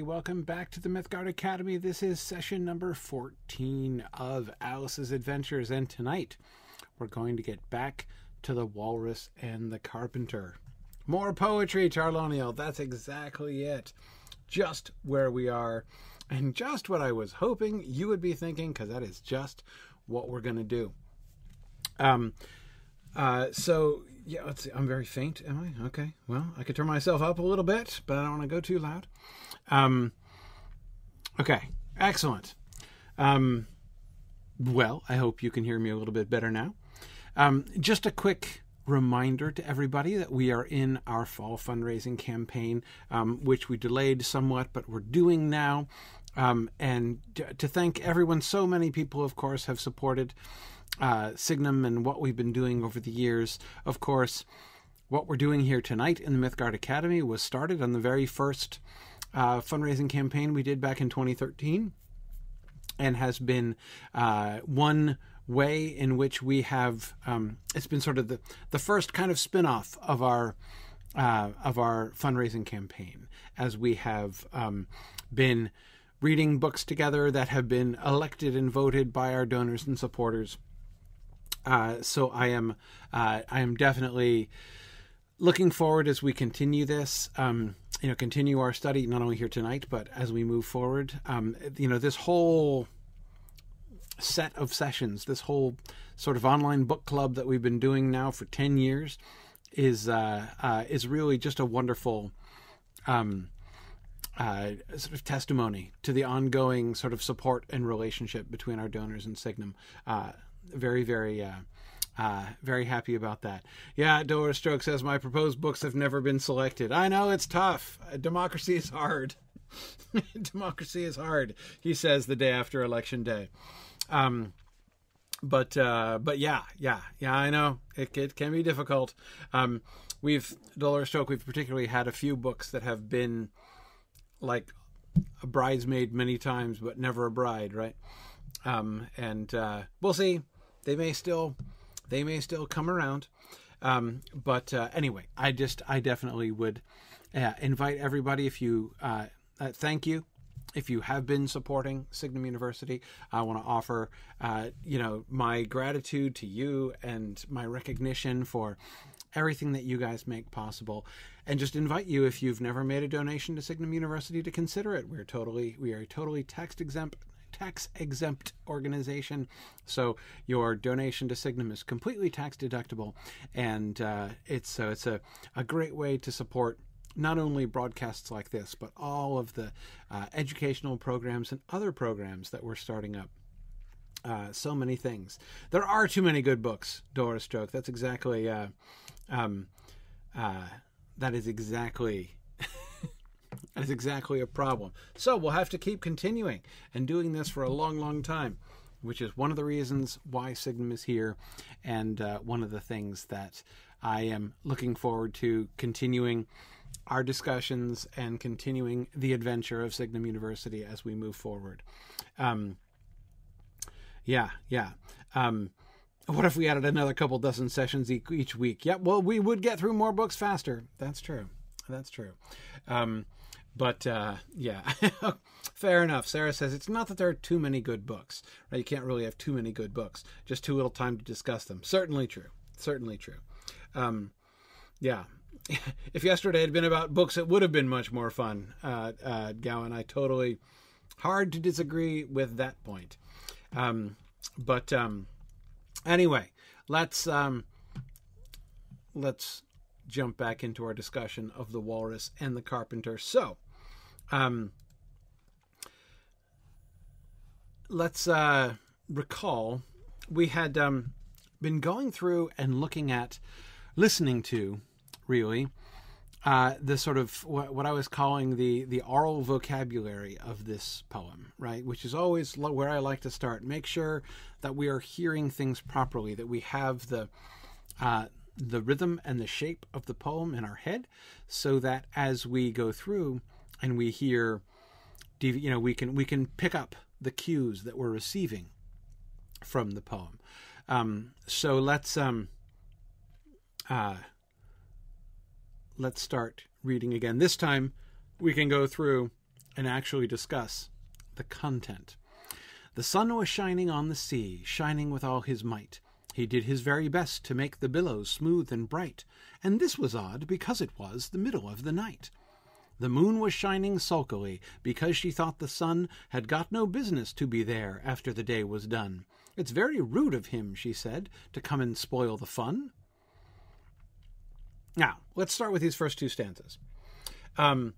everybody. Welcome back to the Mythgard Academy. This is session number 14 of Alice's Adventures, and tonight we're going to get back to the Walrus and the Carpenter. More poetry, Charloniel. That's exactly it. Just where we are, and just what I was hoping you would be thinking, because that is just what we're going to do. Um, uh, so yeah, let's see. I'm very faint, am I? Okay. Well, I could turn myself up a little bit, but I don't want to go too loud. Um, okay. Excellent. Um, well, I hope you can hear me a little bit better now. Um, just a quick reminder to everybody that we are in our fall fundraising campaign, um, which we delayed somewhat, but we're doing now. Um, and to thank everyone, so many people, of course, have supported uh, Signum and what we've been doing over the years. Of course, what we're doing here tonight in the Mythgard Academy was started on the very first uh, fundraising campaign we did back in 2013 and has been uh, one way in which we have um, it's been sort of the, the first kind of spin-off of our uh, of our fundraising campaign as we have um, been reading books together that have been elected and voted by our donors and supporters. Uh, so I am uh, I am definitely looking forward as we continue this. Um, you know, continue our study not only here tonight, but as we move forward. Um, you know, this whole set of sessions, this whole sort of online book club that we've been doing now for ten years, is uh, uh is really just a wonderful. Um, uh, sort of testimony to the ongoing sort of support and relationship between our donors and Signum. Uh, very, very, uh, uh, very happy about that. Yeah, Dora Stroke says my proposed books have never been selected. I know it's tough. Democracy is hard. Democracy is hard. He says the day after election day. Um, but uh, but yeah, yeah, yeah. I know it, it can be difficult. Um, we've Dolores Stroke. We've particularly had a few books that have been like a bridesmaid many times, but never a bride, right? Um, and uh, we'll see they may still they may still come around. Um, but uh, anyway, I just I definitely would uh, invite everybody if you uh, uh thank you if you have been supporting Signum University, I want to offer, uh, you know, my gratitude to you and my recognition for everything that you guys make possible, and just invite you if you've never made a donation to Signum University to consider it. We're totally we are totally tax exempt tax exempt organization. So your donation to Signum is completely tax deductible, and uh, it's so it's a, a great way to support not only broadcasts like this, but all of the uh, educational programs and other programs that we're starting up. Uh, so many things. There are too many good books, Doris Stroke. That's exactly, uh, um, uh, that is exactly that is exactly a problem. So we'll have to keep continuing and doing this for a long, long time, which is one of the reasons why Signum is here, and uh, one of the things that I am looking forward to continuing our discussions and continuing the adventure of Signum University as we move forward. Um, yeah, yeah. Um, what if we added another couple dozen sessions each week? Yeah, well, we would get through more books faster. That's true. That's true. Um, but uh, yeah, fair enough. Sarah says it's not that there are too many good books, right? You can't really have too many good books, just too little time to discuss them. Certainly true. Certainly true. Um, yeah. if yesterday had been about books, it would have been much more fun, uh, uh, Gowan. I totally hard to disagree with that point. Um, but um, anyway, let's um, let's jump back into our discussion of the walrus and the carpenter. So, um, let's uh, recall we had um, been going through and looking at, listening to, really, uh, the sort of what, what, I was calling the the oral vocabulary of this poem, right? Which is always where I like to start. Make sure that we are hearing things properly, that we have the uh, the rhythm and the shape of the poem in our head so that as we go through and we hear you know we can we can pick up the cues that we're receiving from the poem um, so let's um uh let's start reading again this time we can go through and actually discuss the content. The sun was shining on the sea, shining with all his might. He did his very best to make the billows smooth and bright, and this was odd because it was the middle of the night. The moon was shining sulkily because she thought the sun had got no business to be there after the day was done. It's very rude of him, she said, to come and spoil the fun. Now, let's start with these first two stanzas. Um,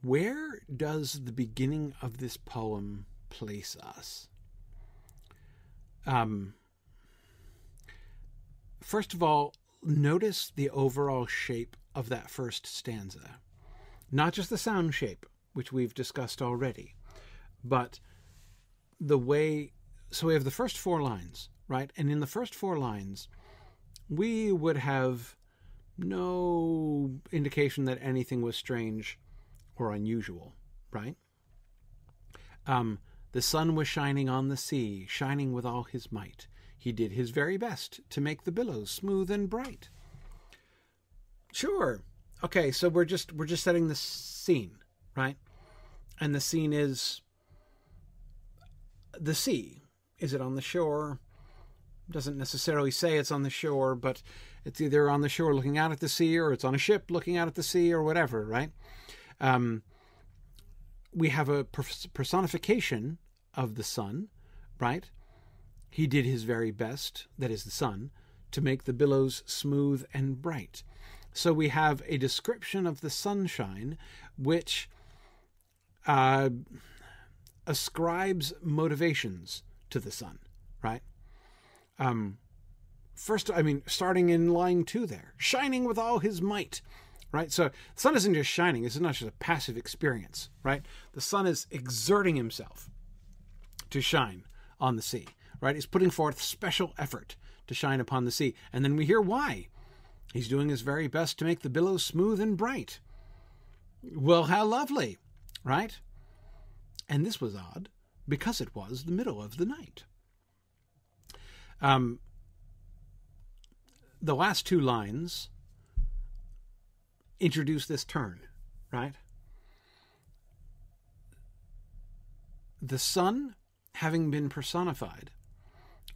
where does the beginning of this poem place us? Um, first of all, notice the overall shape of that first stanza. Not just the sound shape, which we've discussed already, but the way. So we have the first four lines, right? And in the first four lines, we would have no indication that anything was strange or unusual, right? Um, the sun was shining on the sea, shining with all his might. He did his very best to make the billows smooth and bright. Sure. Okay, so we're just we're just setting the scene, right? And the scene is the sea. Is it on the shore? Doesn't necessarily say it's on the shore, but it's either on the shore looking out at the sea or it's on a ship looking out at the sea or whatever, right? Um, we have a personification of the sun, right? He did his very best, that is the sun, to make the billows smooth and bright. So we have a description of the sunshine which uh, ascribes motivations to the sun, right? Um, first, I mean, starting in line two there, shining with all his might right? So the sun isn't just shining, it's not just a passive experience, right? The sun is exerting himself to shine on the sea, right? He's putting forth special effort to shine upon the sea. And then we hear why. He's doing his very best to make the billows smooth and bright. Well, how lovely, right? And this was odd because it was the middle of the night. Um, the last two lines introduce this turn, right? The sun having been personified,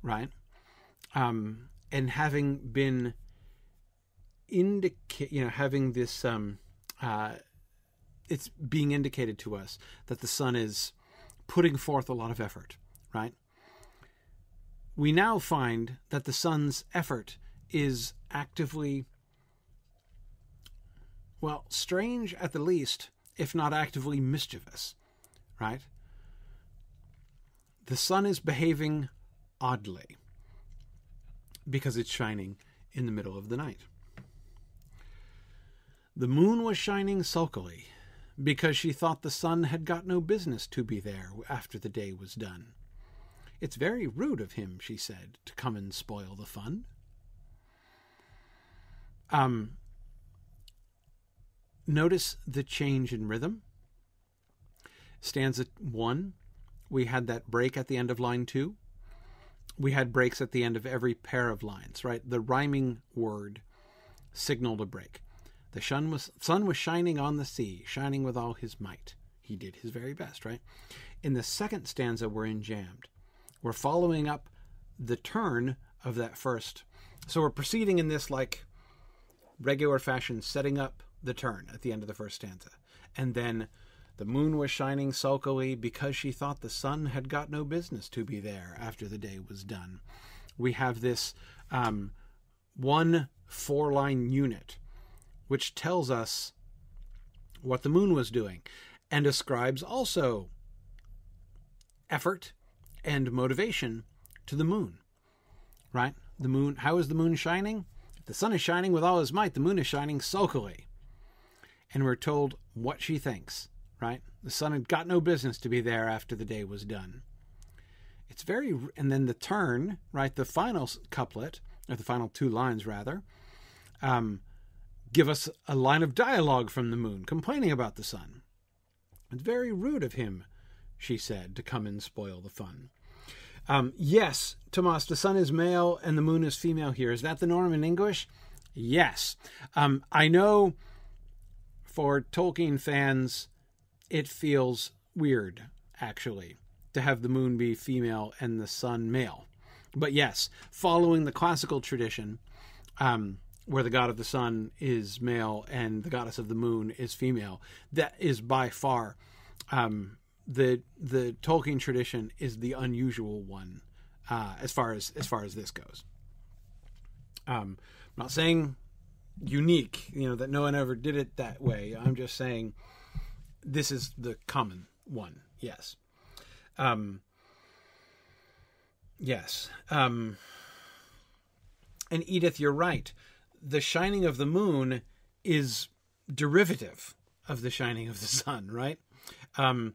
right? Um, and having been indicate, you know, having this, um, uh, it's being indicated to us that the sun is putting forth a lot of effort, right? We now find that the sun's effort is actively well, strange at the least, if not actively mischievous, right? The sun is behaving oddly because it's shining in the middle of the night. The moon was shining sulkily because she thought the sun had got no business to be there after the day was done. It's very rude of him, she said, to come and spoil the fun. Um, Notice the change in rhythm. Stanza one, we had that break at the end of line two. We had breaks at the end of every pair of lines, right? The rhyming word signaled a break. The sun was, sun was shining on the sea, shining with all his might. He did his very best, right? In the second stanza, we're in jammed. We're following up the turn of that first. So we're proceeding in this like regular fashion, setting up the turn at the end of the first stanza. And then the moon was shining sulkily because she thought the sun had got no business to be there after the day was done. We have this um, one four line unit which tells us what the moon was doing and ascribes also effort and motivation to the moon. Right? The moon, how is the moon shining? If the sun is shining with all his might, the moon is shining sulkily and we're told what she thinks, right? The sun had got no business to be there after the day was done. It's very, and then the turn, right? The final couplet, or the final two lines rather, um, give us a line of dialogue from the moon complaining about the sun. It's very rude of him, she said, to come and spoil the fun. Um, yes, Tomas, the sun is male and the moon is female here. Is that the norm in English? Yes. Um, I know for Tolkien fans, it feels weird, actually, to have the moon be female and the sun male. But yes, following the classical tradition, um, where the god of the sun is male and the goddess of the moon is female, that is by far um, the the Tolkien tradition is the unusual one uh, as far as as far as this goes. Um, I'm not saying unique, you know, that no one ever did it that way. I'm just saying this is the common one. Yes. Um, yes. Um, and Edith, you're right. The shining of the moon is derivative of the shining of the sun, right? Um,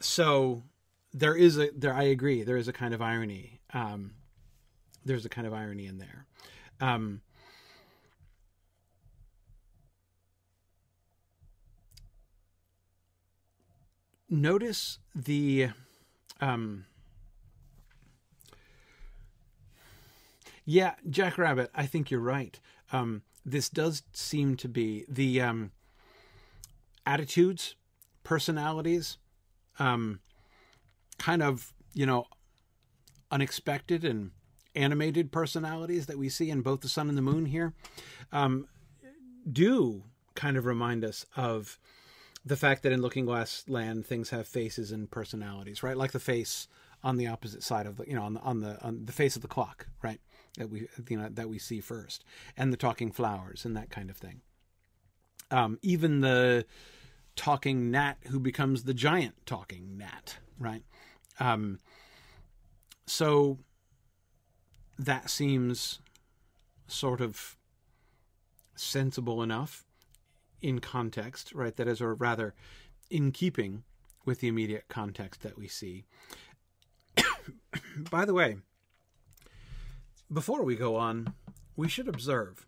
so there is a there. I agree. There is a kind of irony. Um, there's a kind of irony in there. Um, notice the um, yeah jackrabbit i think you're right. Um, this does seem to be the um, attitudes personalities um, kind of you know unexpected and animated personalities that we see in both the sun and the moon here um, do kind of remind us of the fact that in Looking Glass Land things have faces and personalities, right? Like the face on the opposite side of the, you know, on the on the on the face of the clock, right? That we you know that we see first, and the talking flowers and that kind of thing. Um, even the talking gnat who becomes the giant talking gnat, right? Um, so that seems sort of sensible enough in context, right? That is, or rather, in keeping with the immediate context that we see. By the way, before we go on, we should observe.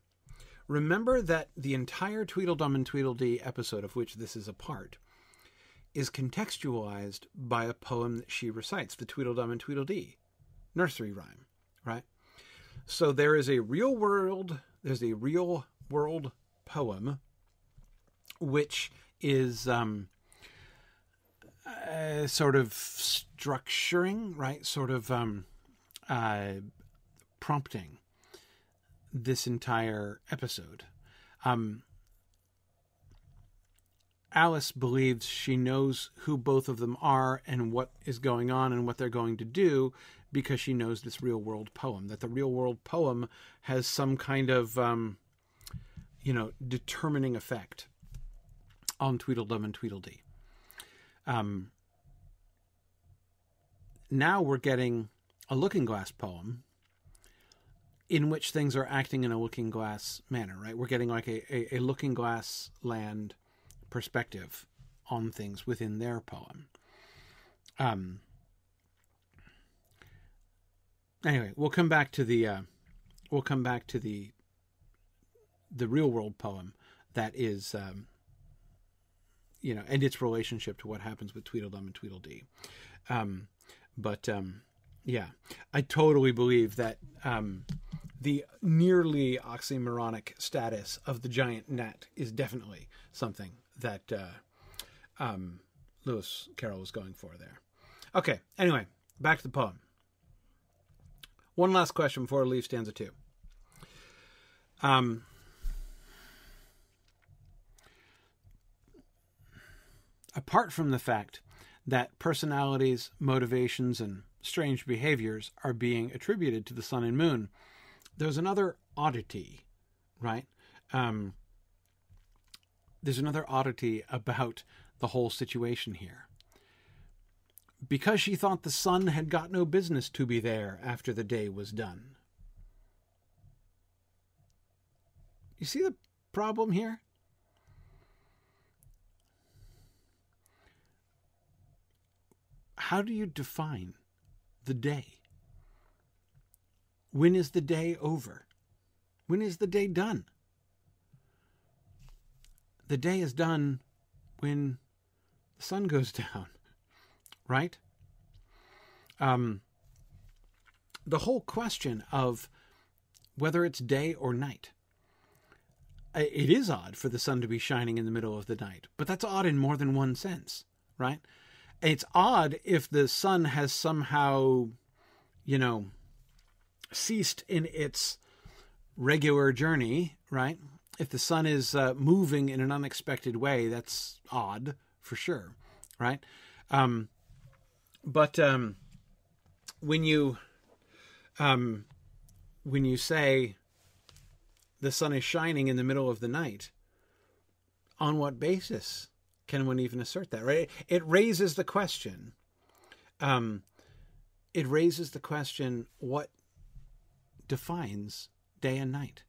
Remember that the entire Tweedledum and Tweedledee episode, of which this is a part, is contextualized by a poem that she recites, the Tweedledum and Tweedledee nursery rhyme, right? So there is a real world, there's a real world poem which is um, uh, sort of structuring, right? Sort of um, uh, prompting this entire episode. Um, Alice believes she knows who both of them are and what is going on and what they're going to do because she knows this real world poem. That the real world poem has some kind of, um, you know, determining effect on Tweedledum and Tweedledee. Um, now we're getting a looking glass poem in which things are acting in a looking glass manner, right? We're getting like a, a, a looking glass land perspective on things within their poem. Um, anyway, we'll come back to the uh, we'll come back to the the real world poem that is um, you know, and its relationship to what happens with Tweedledum and Tweedledee. Um, but um, yeah, I totally believe that um, the nearly oxymoronic status of the giant gnat is definitely something that uh, um, Lewis Carroll was going for there. Okay, anyway, back to the poem. One last question before I leave stanza two. Um, apart from the fact that personalities, motivations, and strange behaviors are being attributed to the sun and moon, there's another oddity, right? Um, there's another oddity about the whole situation here. Because she thought the sun had got no business to be there after the day was done. You see the problem here? How do you define the day? When is the day over? When is the day done? The day is done when the sun goes down, right? Um, the whole question of whether it's day or night. It is odd for the sun to be shining in the middle of the night, but that's odd in more than one sense, right? It's odd if the sun has somehow, you know, ceased in its regular journey, right? If the sun is uh, moving in an unexpected way, that's odd for sure, right? Um, but um, when you um, when you say the sun is shining in the middle of the night, on what basis can one even assert that? Right? It raises the question. Um, it raises the question: What defines day and night?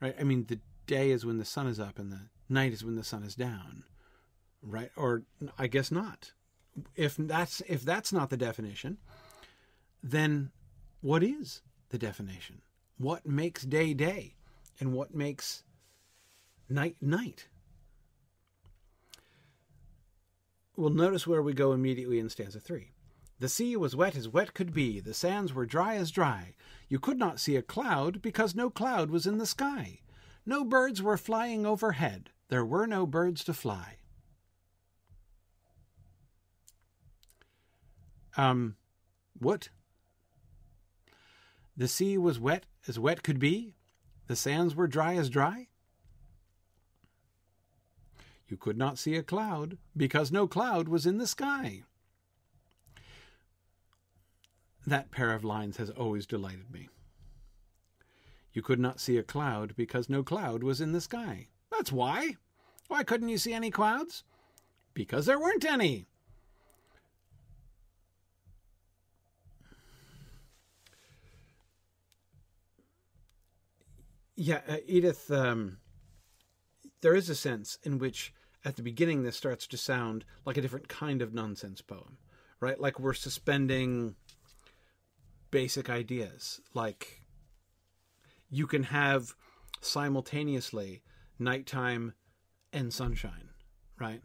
Right? I mean, the day is when the sun is up, and the night is when the sun is down. Right? Or I guess not. If that's if that's not the definition, then what is the definition? What makes day day and what makes night night? Well, notice where we go immediately in stanza 3. The sea was wet as wet could be, the sands were dry as dry. You could not see a cloud because no cloud was in the sky. No birds were flying overhead, there were no birds to fly. Um, what? The sea was wet as wet could be. The sands were dry as dry. You could not see a cloud because no cloud was in the sky. That pair of lines has always delighted me. You could not see a cloud because no cloud was in the sky. That's why. Why couldn't you see any clouds? Because there weren't any. Yeah, uh, Edith, um, there is a sense in which at the beginning this starts to sound like a different kind of nonsense poem, right? Like we're suspending basic ideas. Like you can have simultaneously nighttime and sunshine, right?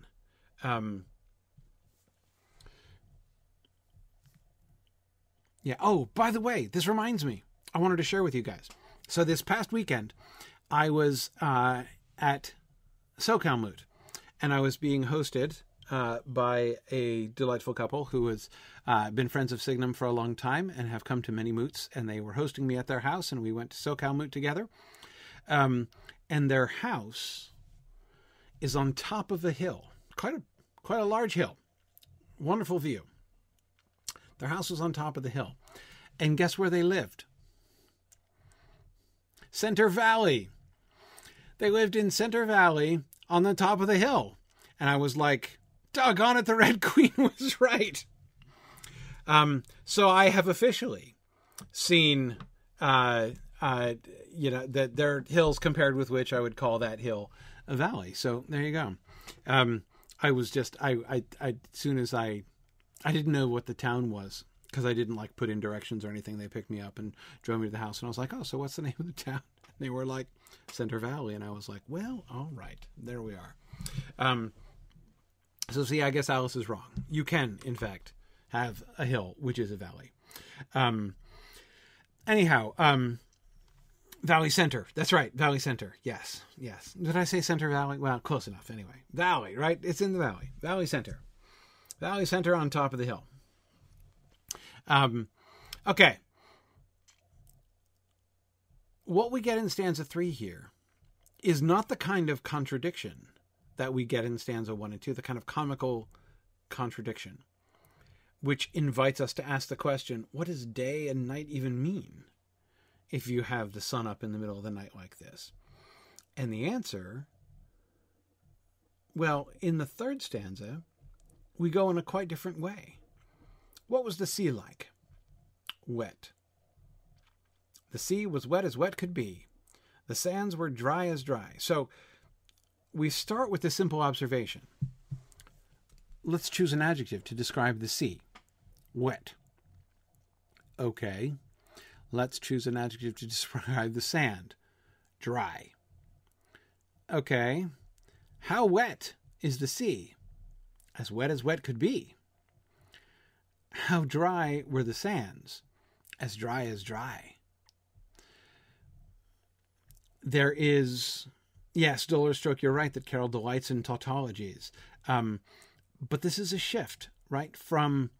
Um, yeah. Oh, by the way, this reminds me. I wanted to share with you guys. So this past weekend, I was uh, at SoCal Moot, and I was being hosted uh, by a delightful couple who has uh, been friends of Signum for a long time and have come to many moots. And they were hosting me at their house, and we went to SoCal Moot together. Um, and their house is on top of a hill, quite a quite a large hill, wonderful view. Their house was on top of the hill, and guess where they lived? Center Valley. They lived in Center Valley on the top of the hill. And I was like, doggone it, the Red Queen was right. Um, so I have officially seen, uh, uh, you know, that there are hills compared with which I would call that hill a valley. So there you go. Um, I was just, I, I, I, as soon as I, I didn't know what the town was because I didn't like put in directions or anything. They picked me up and drove me to the house, and I was like, "Oh, so what's the name of the town?" They were like, "Center Valley," and I was like, "Well, all right, there we are." Um, so see, I guess Alice is wrong. You can, in fact, have a hill which is a valley. Um, anyhow, um, Valley Center. That's right, Valley Center. Yes, yes. Did I say Center Valley? Well, close enough. Anyway, Valley, right? It's in the valley. Valley Center. Valley Center on top of the hill. Um, okay. What we get in stanza three here is not the kind of contradiction that we get in stanza one and two, the kind of comical contradiction, which invites us to ask the question what does day and night even mean if you have the sun up in the middle of the night like this? And the answer well, in the third stanza, we go in a quite different way. What was the sea like? Wet. The sea was wet as wet could be. The sands were dry as dry. So we start with a simple observation. Let's choose an adjective to describe the sea. Wet. Okay. Let's choose an adjective to describe the sand. Dry. Okay. How wet is the sea? As wet as wet could be. How dry were the sands? as dry as dry. There is, yes, Dolor Stroke, you're right that Carroll delights in tautologies. Um, but this is a shift, right? From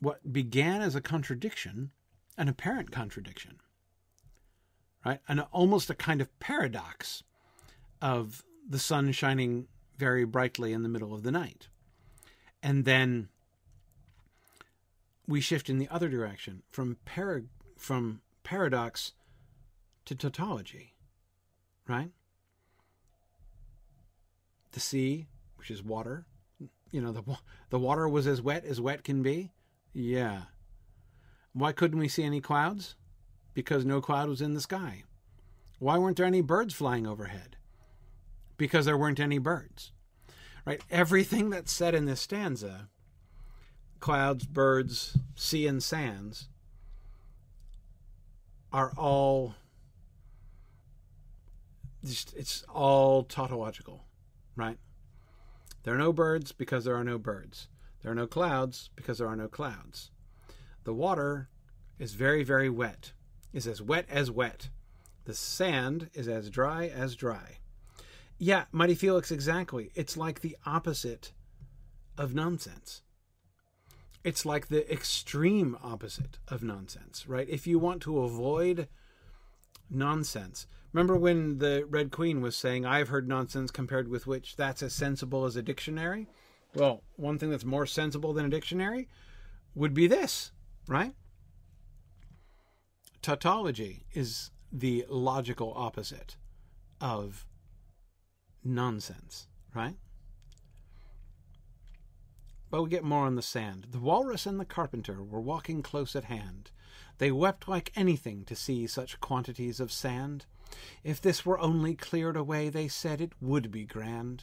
what began as a contradiction, an apparent contradiction, right? And almost a kind of paradox of the sun shining very brightly in the middle of the night. And then we shift in the other direction from para, from paradox to tautology, right? The sea, which is water, you know, the the water was as wet as wet can be. Yeah. Why couldn't we see any clouds? Because no cloud was in the sky. Why weren't there any birds flying overhead? Because there weren't any birds. Right? Everything that's said in this stanza clouds, birds, sea, and sands are all just, it's all tautological, right? There are no birds because there are no birds. There are no clouds because there are no clouds. The water is very, very wet, is as wet as wet. The sand is as dry as dry. Yeah, Mighty Felix, exactly. It's like the opposite of nonsense. It's like the extreme opposite of nonsense, right? If you want to avoid nonsense, remember when the Red Queen was saying, I've heard nonsense compared with which that's as sensible as a dictionary? Well, one thing that's more sensible than a dictionary would be this, right? Tautology is the logical opposite of nonsense, right? But we get more on the sand. The walrus and the carpenter were walking close at hand. They wept like anything to see such quantities of sand. If this were only cleared away, they said, it would be grand.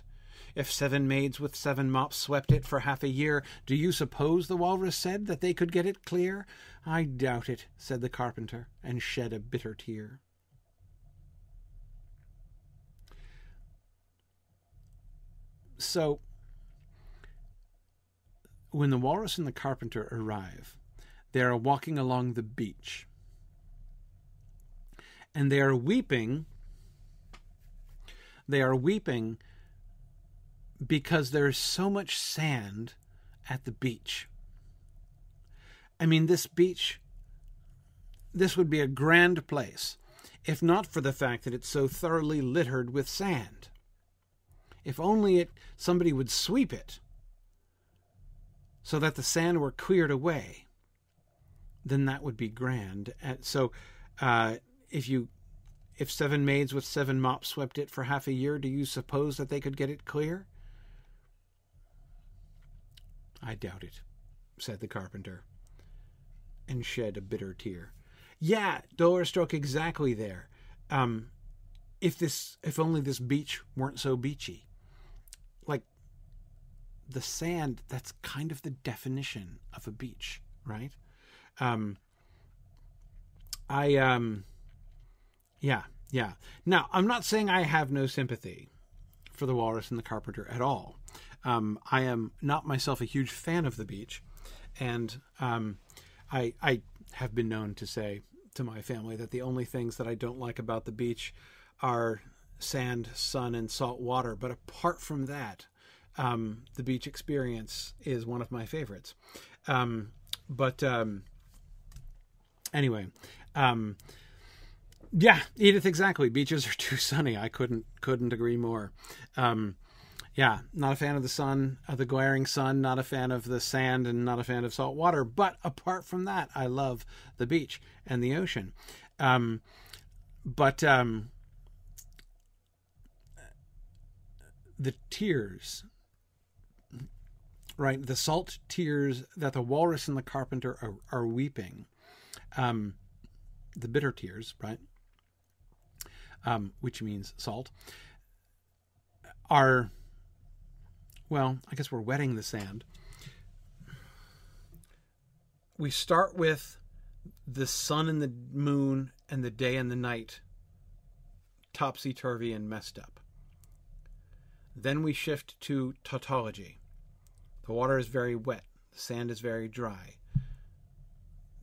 If seven maids with seven mops swept it for half a year, do you suppose, the walrus said, that they could get it clear? I doubt it, said the carpenter, and shed a bitter tear. So, when the walrus and the carpenter arrive, they are walking along the beach. And they are weeping. They are weeping because there is so much sand at the beach. I mean, this beach, this would be a grand place if not for the fact that it's so thoroughly littered with sand. If only it somebody would sweep it so that the sand were cleared away, then that would be grand. And so, uh, if you if seven maids with seven mops swept it for half a year, do you suppose that they could get it clear? I doubt it, said the carpenter, and shed a bitter tear. Yeah, Dolor struck exactly there. Um, if this, if only this beach weren't so beachy. Like the sand, that's kind of the definition of a beach, right? Um, I, um, yeah, yeah. Now, I'm not saying I have no sympathy for the walrus and the carpenter at all. Um, I am not myself a huge fan of the beach, and um, I I have been known to say to my family that the only things that I don't like about the beach are sand, sun, and salt water. But apart from that, um, the beach experience is one of my favorites. Um, but um, anyway, um, yeah, Edith, exactly. Beaches are too sunny. I couldn't couldn't agree more. Um, yeah, not a fan of the sun, of the glaring sun, not a fan of the sand, and not a fan of salt water. But apart from that, I love the beach and the ocean. Um, but um, the tears, right? The salt tears that the walrus and the carpenter are, are weeping, um, the bitter tears, right? Um, which means salt, are well, I guess we're wetting the sand. We start with the sun and the moon and the day and the night topsy turvy and messed up. Then we shift to tautology. The water is very wet, the sand is very dry.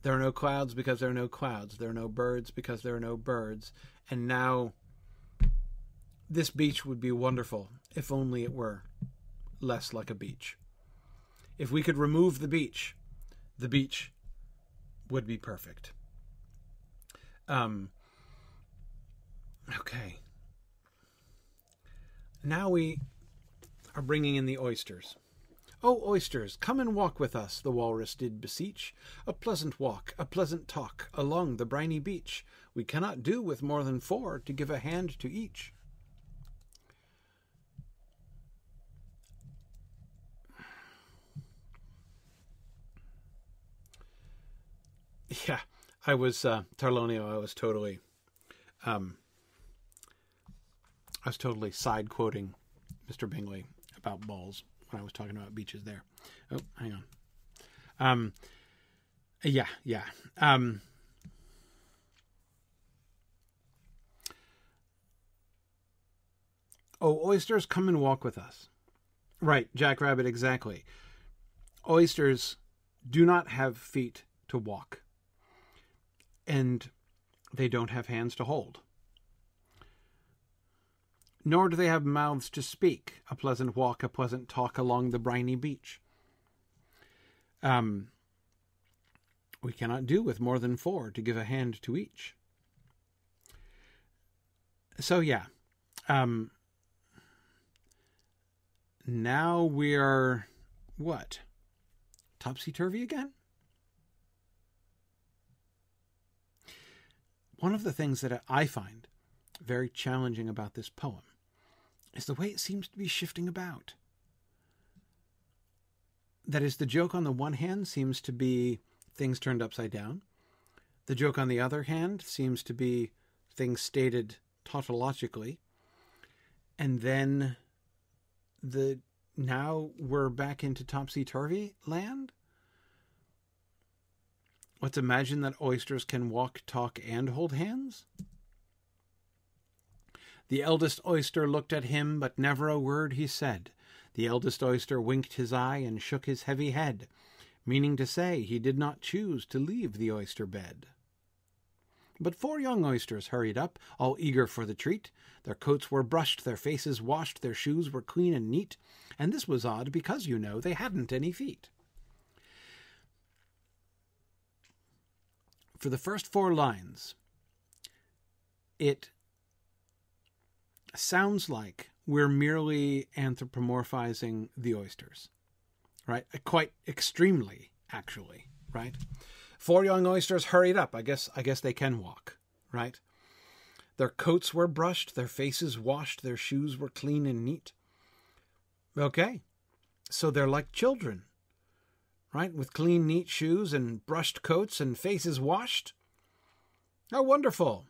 There are no clouds because there are no clouds. There are no birds because there are no birds. And now this beach would be wonderful if only it were less like a beach. If we could remove the beach, the beach would be perfect. Um, okay. Now we are bringing in the oysters. O oysters, come and walk with us, the walrus did beseech. A pleasant walk, a pleasant talk, along the briny beach. We cannot do with more than four to give a hand to each. Yeah, I was uh, Tarlonio. I was totally, um, I was totally side quoting Mr. Bingley about balls when I was talking about beaches there. Oh, hang on. Um, yeah, yeah. Um, oh, oysters, come and walk with us. Right, Jackrabbit, exactly. Oysters do not have feet to walk, and they don't have hands to hold nor do they have mouths to speak. A pleasant walk, a pleasant talk along the briny beach. Um, we cannot do with more than four to give a hand to each. So yeah, um, now we are what topsy turvy again. One of the things that I find very challenging about this poem is the way it seems to be shifting about. That is, the joke on the one hand seems to be things turned upside down. The joke on the other hand seems to be things stated tautologically. And then the now we're back into topsy turvy land. Let's imagine that oysters can walk, talk, and hold hands. The eldest oyster looked at him, but never a word he said. The eldest oyster winked his eye and shook his heavy head, meaning to say he did not choose to leave the oyster bed. But four young oysters hurried up, all eager for the treat. Their coats were brushed, their faces washed, their shoes were clean and neat, and this was odd because, you know, they hadn't any feet. For the first four lines, it sounds like we're merely anthropomorphizing the oysters, right? Uh, quite extremely, actually, right? Four young oysters hurried up. I guess I guess they can walk, right? Their coats were brushed, their faces washed, their shoes were clean and neat. Okay. So they're like children, right? With clean, neat shoes and brushed coats and faces washed. How wonderful.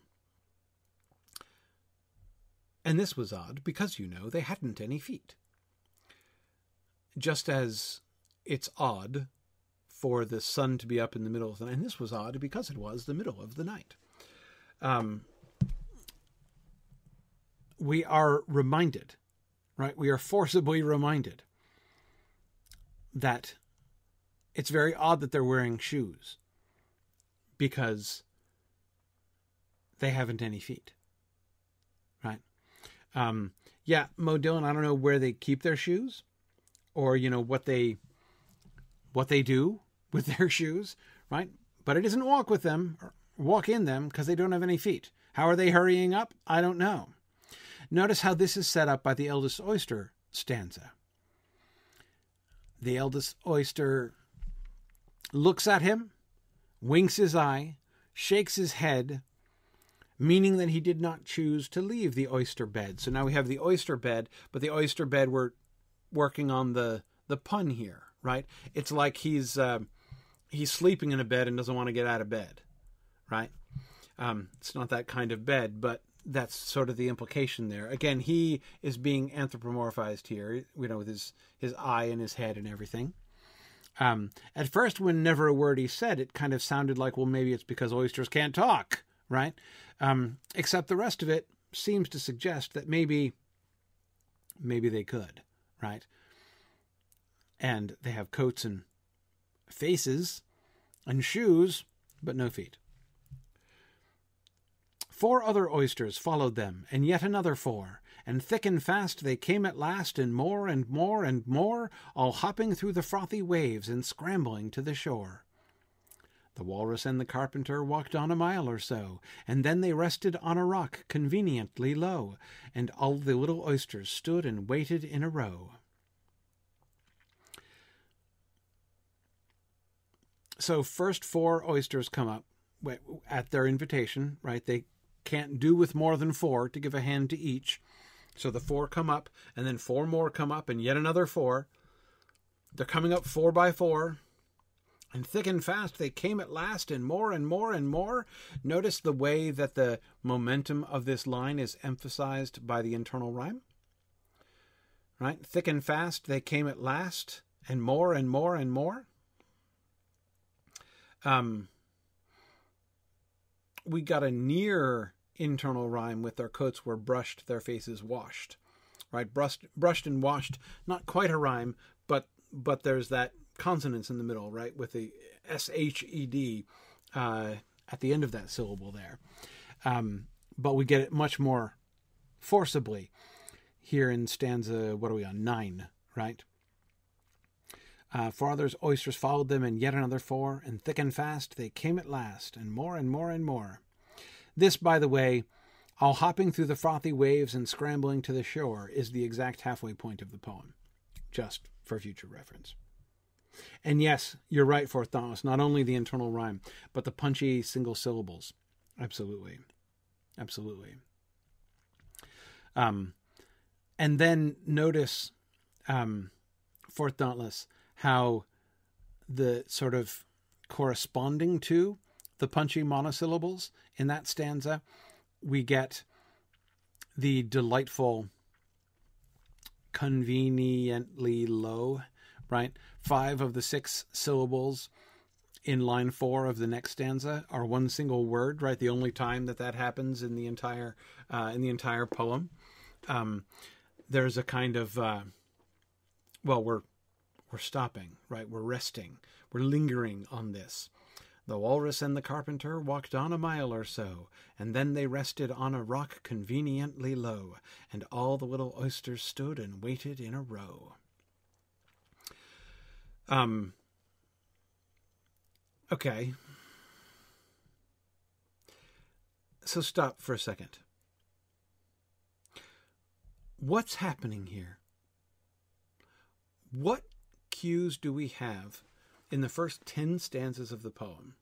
And this was odd because, you know, they hadn't any feet. Just as it's odd for the sun to be up in the middle of the night, and this was odd because it was the middle of the night. Um, we are reminded, right? We are forcibly reminded that it's very odd that they're wearing shoes because they haven't any feet. Um, yeah, Mo Dillon, I don't know where they keep their shoes or, you know, what they what they do with their shoes, right? But it isn't walk with them or walk in them because they don't have any feet. How are they hurrying up? I don't know. Notice how this is set up by the eldest oyster stanza. The eldest oyster looks at him, winks his eye, shakes his head, meaning that he did not choose to leave the oyster bed. So now we have the oyster bed, but the oyster bed we're working on the the pun here, right? It's like he's uh, he's sleeping in a bed and doesn't want to get out of bed, right? Um, it's not that kind of bed, but that's sort of the implication there. Again, he is being anthropomorphized here, you know, with his his eye and his head and everything. Um, at first, when never a word he said, it kind of sounded like, well, maybe it's because oysters can't talk, right? Um, except the rest of it seems to suggest that maybe, maybe they could, right? And they have coats and faces and shoes but no feet. Four other oysters followed them, and yet another four, and thick and fast they came at last, and more and more and more, all hopping through the frothy waves and scrambling to the shore. The walrus and the carpenter walked on a mile or so, and then they rested on a rock conveniently low, and all the little oysters stood and waited in a row. So first four oysters come up at their invitation, right? They can't do with more than four to give a hand to each. So the four come up, and then four more come up, and yet another four. They're coming up four by four, and thick and fast they came at last, and more and more and more. Notice the way that the momentum of this line is emphasized by the internal rhyme. Right? Thick and fast they came at last, and more and more and more. Um, we got a near internal rhyme with their coats were brushed, their faces washed. Right? Brushed, brushed and washed, not quite a rhyme, but but there's that consonance in the middle, right, with the S H E D uh, at the end of that syllable there. Um, but we get it much more forcibly here in stanza, what are we on? Nine, right? Uh, four others oysters followed them, and yet another four, and thick and fast they came at last, and more and more and more. This, by the way, all hopping through the frothy waves and scrambling to the shore, is the exact halfway point of the poem, just for future reference. And yes, you're right, Fourth Dauntless, not only the internal rhyme, but the punchy single syllables. Absolutely. Absolutely. Um, and then notice, um, Fourth Dauntless, how the sort of corresponding to the punchy monosyllables in that stanza, we get the delightful conveniently low, right? Five of the six syllables in line four of the next stanza are one single word, right? The only time that that happens in the entire uh, in the entire poem. Um, there's a kind of uh, well, we're we're stopping, right? We're resting. We're lingering on this. The walrus and the carpenter walked on a mile or so, and then they rested on a rock conveniently low, and all the little oysters stood and waited in a row. Um. Okay. So stop for a second. What's happening here? What cues do we have in the first 10 stanzas of the poem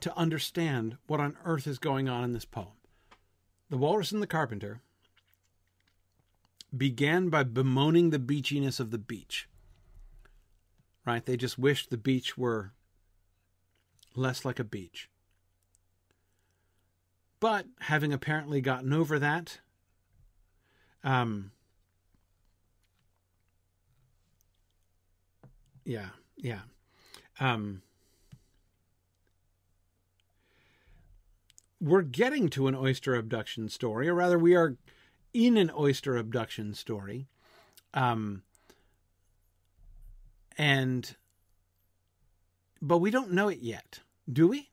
to understand what on earth is going on in this poem? The Walrus and the Carpenter began by bemoaning the beachiness of the beach. Right? They just wished the beach were less like a beach. But having apparently gotten over that, um, yeah, yeah. Um, we're getting to an oyster abduction story, or rather, we are in an oyster abduction story. Um, and, but we don't know it yet, do we?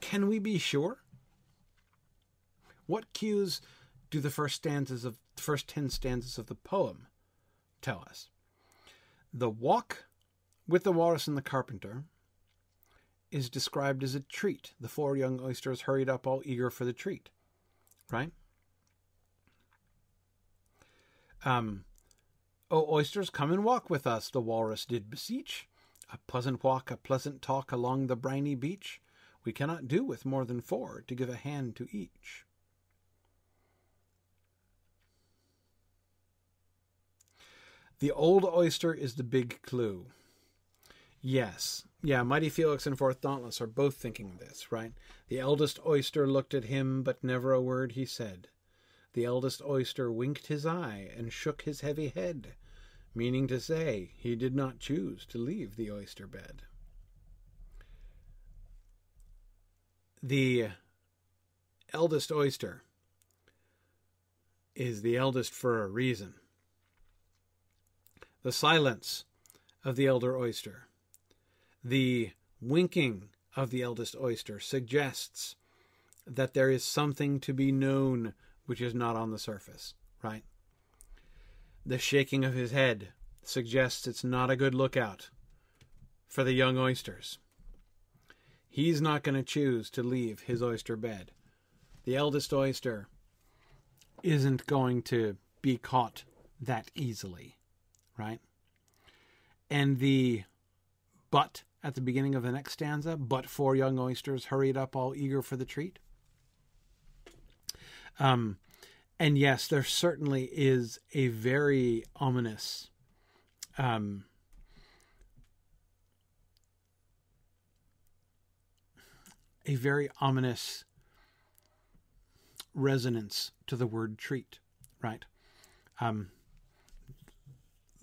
Can we be sure? What cues do the first stanzas of the first ten stanzas of the poem tell us. The walk with the walrus and the carpenter is described as a treat. The four young oysters hurried up, all eager for the treat. Right? Um, O oysters, come and walk with us, the walrus did beseech. A pleasant walk, a pleasant talk along the briny beach. We cannot do with more than four to give a hand to each. The old oyster is the big clue. Yes. Yeah, Mighty Felix and Fourth Dauntless are both thinking this, right? The eldest oyster looked at him, but never a word he said. The eldest oyster winked his eye and shook his heavy head, meaning to say he did not choose to leave the oyster bed. The eldest oyster is the eldest for a reason the silence of the elder oyster. The winking of the eldest oyster suggests that there is something to be known which is not on the surface, right? The shaking of his head suggests it's not a good lookout for the young oysters. He's not going to choose to leave his oyster bed. The eldest oyster isn't going to be caught that easily, right? And the but at the beginning of the next stanza, but four young oysters hurried up all eager for the treat. Um, and yes, there certainly is a very ominous um, a very ominous resonance to the word treat, right? Um,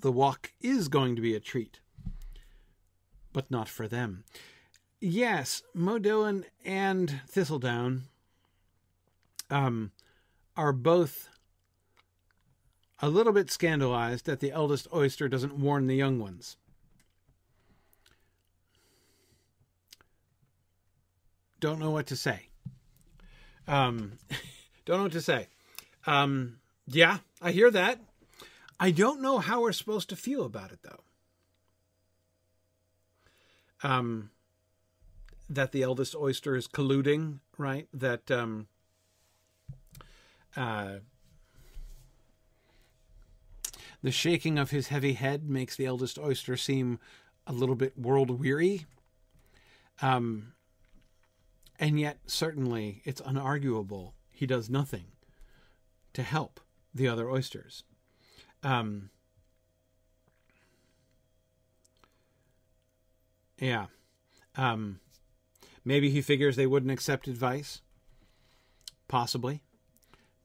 the walk is going to be a treat, but not for them. Yes, Modillin and Thistledown um, are both a little bit scandalized that the eldest oyster doesn't warn the young ones. Don't know what to say. Um, don't know what to say. Um, yeah, I hear that. I don't know how we're supposed to feel about it, though. Um, that the eldest oyster is colluding, right? That um, uh, the shaking of his heavy head makes the eldest oyster seem a little bit world weary. Um, and yet, certainly, it's unarguable he does nothing to help the other oysters. Um, yeah. Um, maybe he figures they wouldn't accept advice. Possibly.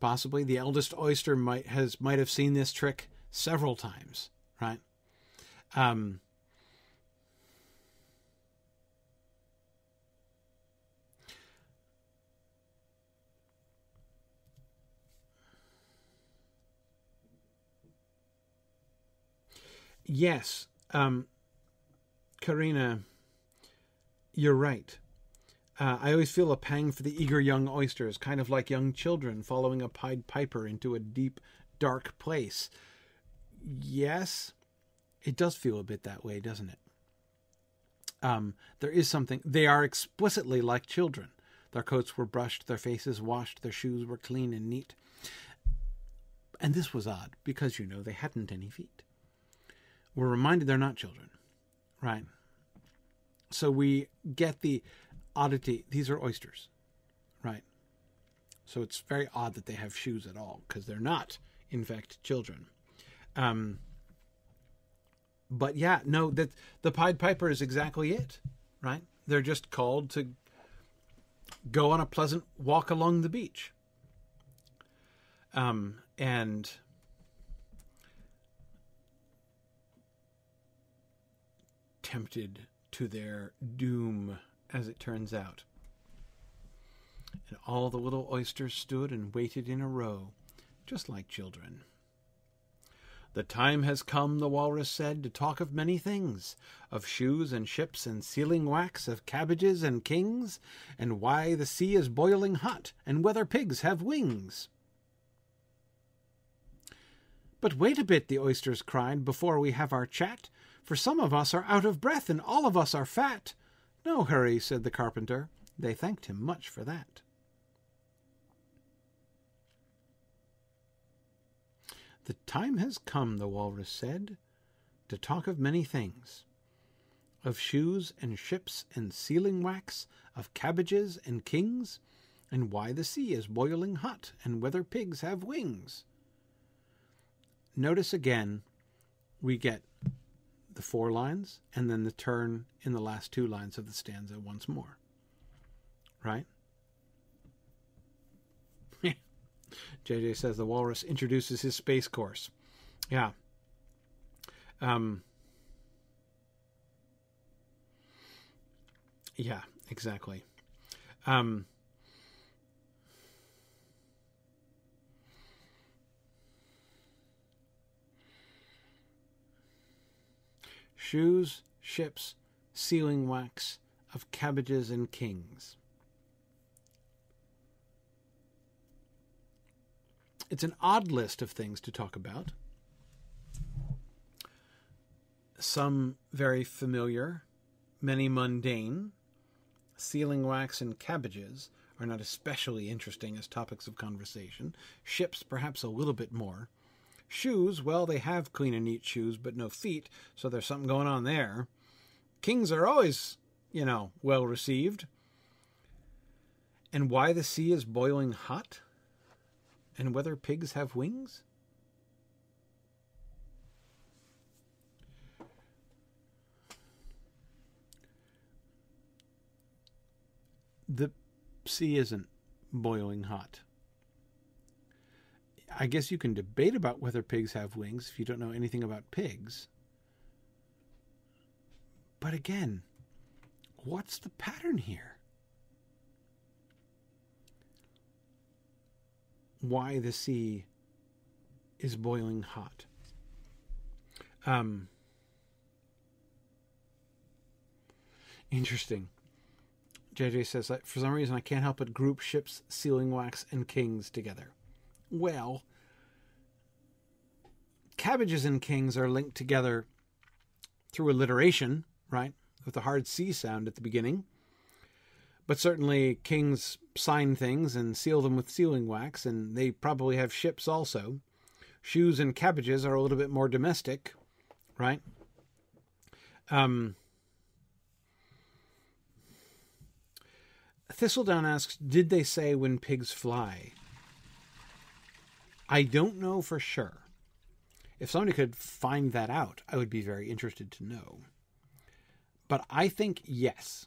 Possibly. The eldest oyster might has might have seen this trick several times, right? Um, yes, um, Karina, you're right. Uh, I always feel a pang for the eager young oysters, kind of like young children following a Pied Piper into a deep, dark place. Yes, it does feel a bit that way, doesn't it? Um, there is something. They are explicitly like children. Their coats were brushed, their faces washed, their shoes were clean and neat. And this was odd because, you know, they hadn't any feet. We're reminded they're not children, right? So we get the oddity. These are oysters, right? So it's very odd that they have shoes at all because they're not, in fact, children. Um, but yeah, no, that the Pied Piper is exactly it, right? They're just called to go on a pleasant walk along the beach. Um, and tempted to their doom, as it turns out. And all the little oysters stood and waited in a row, just like children. The time has come, the walrus said, to talk of many things of shoes and ships and sealing wax, of cabbages and kings, and why the sea is boiling hot, and whether pigs have wings. But wait a bit, the oysters cried, before we have our chat, for some of us are out of breath and all of us are fat. No hurry, said the carpenter. They thanked him much for that. The time has come, the walrus said, to talk of many things of shoes and ships and sealing wax, of cabbages and kings, and why the sea is boiling hot, and whether pigs have wings. Notice again, we get the four lines and then the turn in the last two lines of the stanza once more. Right? JJ says the walrus introduces his space course. Yeah. Um, yeah, exactly. Um, shoes, ships, sealing wax of cabbages and kings. It's an odd list of things to talk about. Some very familiar, many mundane. Sealing wax and cabbages are not especially interesting as topics of conversation. Ships, perhaps a little bit more. Shoes, well, they have clean and neat shoes, but no feet, so there's something going on there. Kings are always, you know, well received. And why the sea is boiling hot? And whether pigs have wings? The sea isn't boiling hot. I guess you can debate about whether pigs have wings if you don't know anything about pigs. But again, what's the pattern here? Why the sea is boiling hot. Um, interesting. JJ says, for some reason, I can't help but group ships, sealing wax, and kings together. Well, cabbages and kings are linked together through alliteration, right? With a hard C sound at the beginning. But certainly, kings sign things and seal them with sealing wax, and they probably have ships also. Shoes and cabbages are a little bit more domestic, right? Um, Thistledown asks, Did they say when pigs fly? I don't know for sure. If somebody could find that out, I would be very interested to know. But I think yes.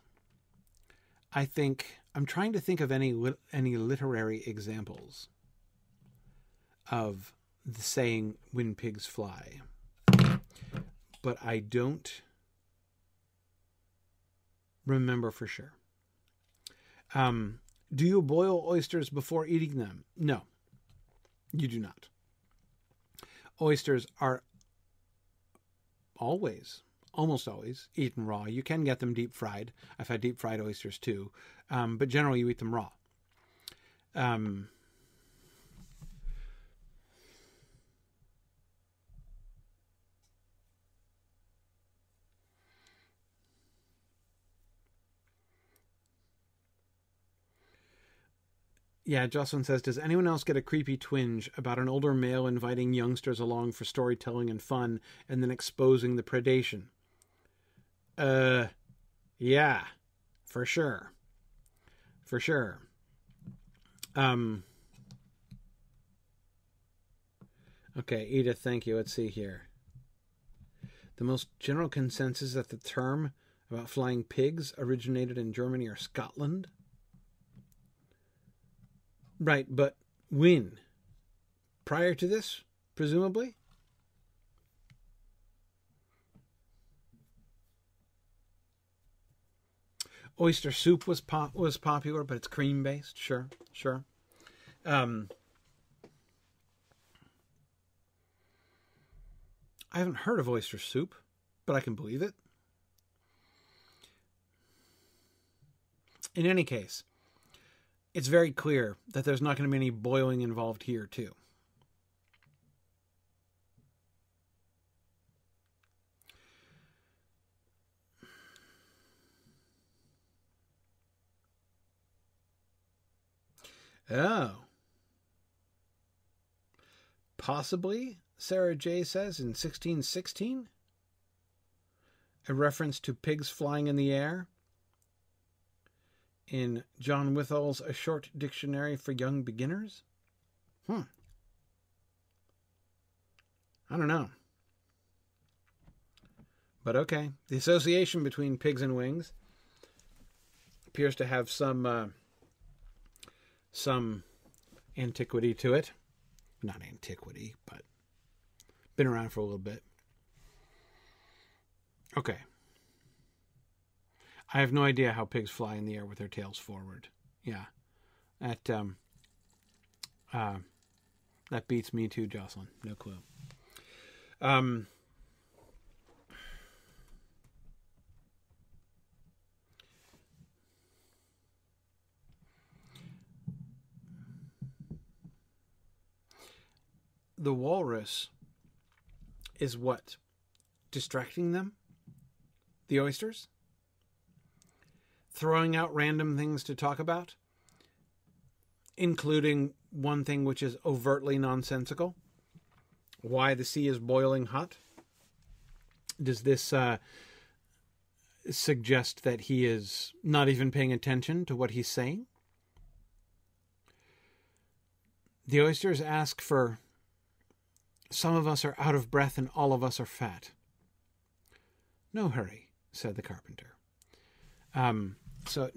I think I'm trying to think of any any literary examples of the saying when pigs fly. But I don't remember for sure. Um, do you boil oysters before eating them? No, you do not. Oysters are always, almost always, eaten raw. You can get them deep fried. I've had deep fried oysters too, um, but generally you eat them raw. Um, Yeah, Jocelyn says, Does anyone else get a creepy twinge about an older male inviting youngsters along for storytelling and fun and then exposing the predation? Uh, yeah, for sure. For sure. Um, okay, Edith, thank you. Let's see here. The most general consensus that the term about flying pigs originated in Germany or Scotland. Right, but when? Prior to this, presumably? Oyster soup was pop was popular, but it's cream based. Sure, sure. Um, I haven't heard of oyster soup, but I can believe it. In any case, it's very clear that there's not going to be any boiling involved here, too. Oh. Possibly, Sarah J says in 1616? A reference to pigs flying in the air? In John Withal's A Short Dictionary for Young Beginners? Hmm. I don't know. But okay. The association between pigs and wings appears to have some uh, some antiquity to it. Not antiquity, but been around for a little bit. Okay. I have no idea how pigs fly in the air with their tails forward. Yeah, that um, uh, that beats me too, Jocelyn. No clue. Um, the walrus is what distracting them. The oysters. Throwing out random things to talk about? Including one thing which is overtly nonsensical? Why the sea is boiling hot? Does this uh, suggest that he is not even paying attention to what he's saying? The oysters ask for some of us are out of breath and all of us are fat. No hurry, said the carpenter. Um, so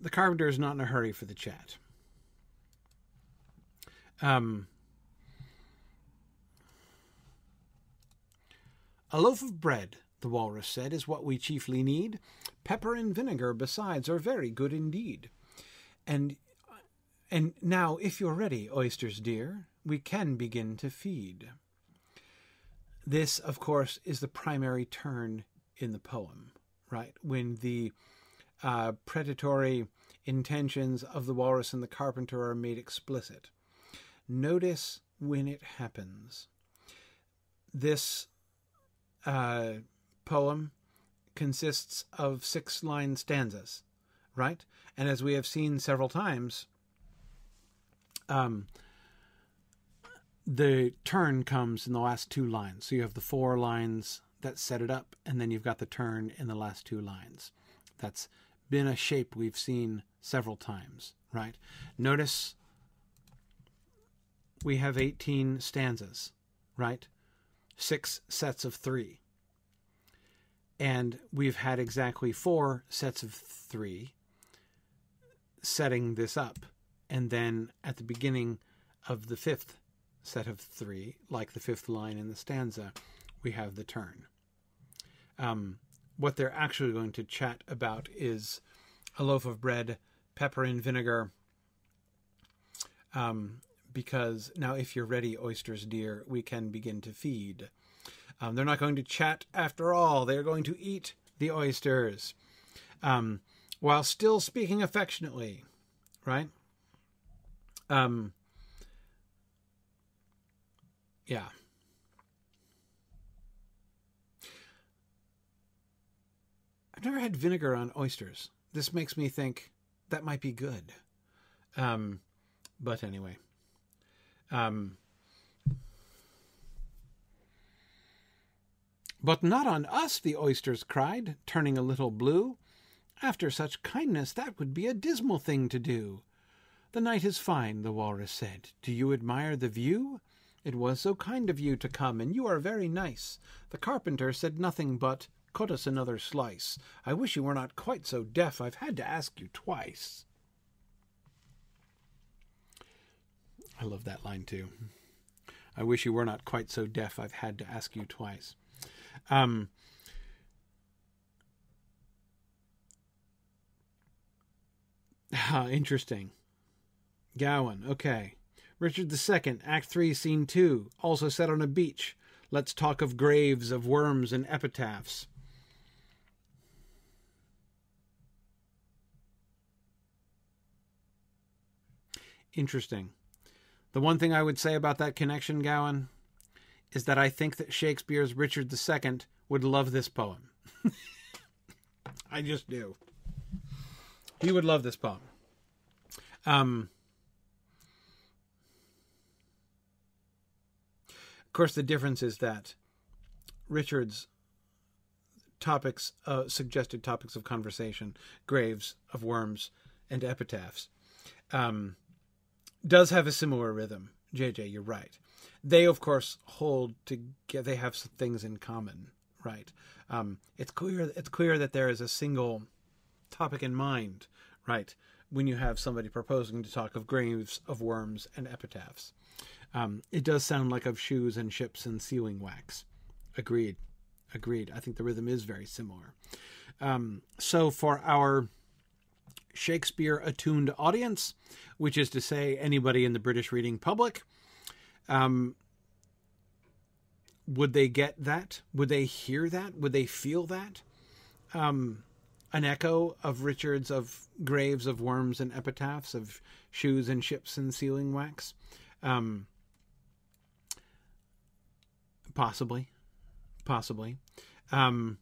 the carpenter is not in a hurry for the chat. Um, a loaf of bread, the walrus said, is what we chiefly need. Pepper and vinegar, besides, are very good indeed. And and now, if you're ready, oysters dear, we can begin to feed. This, of course, is the primary turn in the poem, right? When the uh, predatory intentions of the walrus and the carpenter are made explicit. Notice when it happens. This uh, poem consists of six line stanzas, right? And as we have seen several times, um, the turn comes in the last two lines. So you have the four lines that set it up, and then you've got the turn in the last two lines. That's been a shape we've seen several times, right? Notice we have 18 stanzas, right? Six sets of three. And we've had exactly four sets of three setting this up. And then at the beginning of the fifth set of three, like the fifth line in the stanza, we have the turn. Um, what they're actually going to chat about is a loaf of bread, pepper and vinegar. Um, because now, if you're ready, oysters dear, we can begin to feed. Um, they're not going to chat after all. They're going to eat the oysters um, while still speaking affectionately, right? Um, yeah. I've never had vinegar on oysters. This makes me think that might be good. Um, but anyway. Um, but not on us, the oysters cried, turning a little blue. After such kindness, that would be a dismal thing to do. The night is fine, the walrus said. Do you admire the view? It was so kind of you to come, and you are very nice. The carpenter said nothing but, Cut us another slice. I wish you were not quite so deaf. I've had to ask you twice. I love that line too. I wish you were not quite so deaf. I've had to ask you twice. Um, ah, interesting. Gowan, okay. Richard II, Act 3, Scene 2, also set on a beach. Let's talk of graves, of worms, and epitaphs. Interesting. The one thing I would say about that connection, Gowan, is that I think that Shakespeare's Richard II would love this poem. I just do. He would love this poem. Um, Of course, the difference is that Richard's topics, uh, suggested topics of conversation, graves of worms and epitaphs, um, does have a similar rhythm. JJ, you're right. They, of course, hold together. They have some things in common, right? Um, it's clear. It's clear that there is a single topic in mind, right? When you have somebody proposing to talk of graves of worms and epitaphs. Um, it does sound like of shoes and ships and sealing wax. Agreed. Agreed. I think the rhythm is very similar. Um, so for our Shakespeare attuned audience, which is to say anybody in the British reading public, um, would they get that? Would they hear that? Would they feel that? Um, an echo of Richard's of graves of worms and epitaphs of shoes and ships and sealing wax. Um, Possibly. Possibly. Um,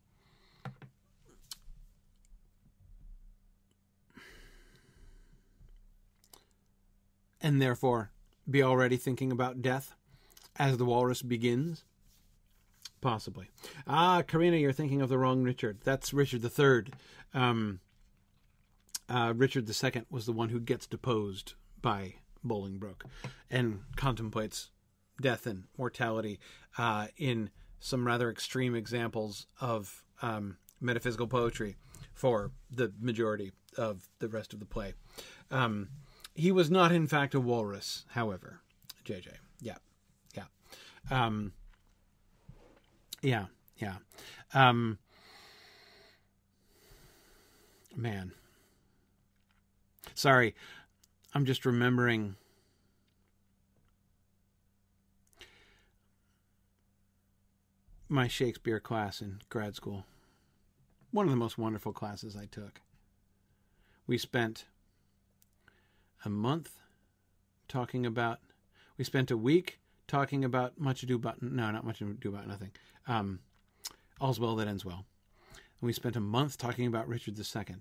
and therefore be already thinking about death as the walrus begins? Possibly. Ah, Karina, you're thinking of the wrong Richard. That's Richard III. Um, uh, Richard II was the one who gets deposed by Bolingbroke and contemplates death and mortality uh, in some rather extreme examples of um, metaphysical poetry for the majority of the rest of the play. Um, he was not, in fact, a walrus, however. JJ. Yeah. Yeah. Um, yeah. Yeah. Um, man. Sorry. I'm just remembering. My Shakespeare class in grad school. One of the most wonderful classes I took. We spent a month talking about. We spent a week talking about much ado about no, not much ado about nothing. Um, All's well that ends well. And we spent a month talking about Richard II,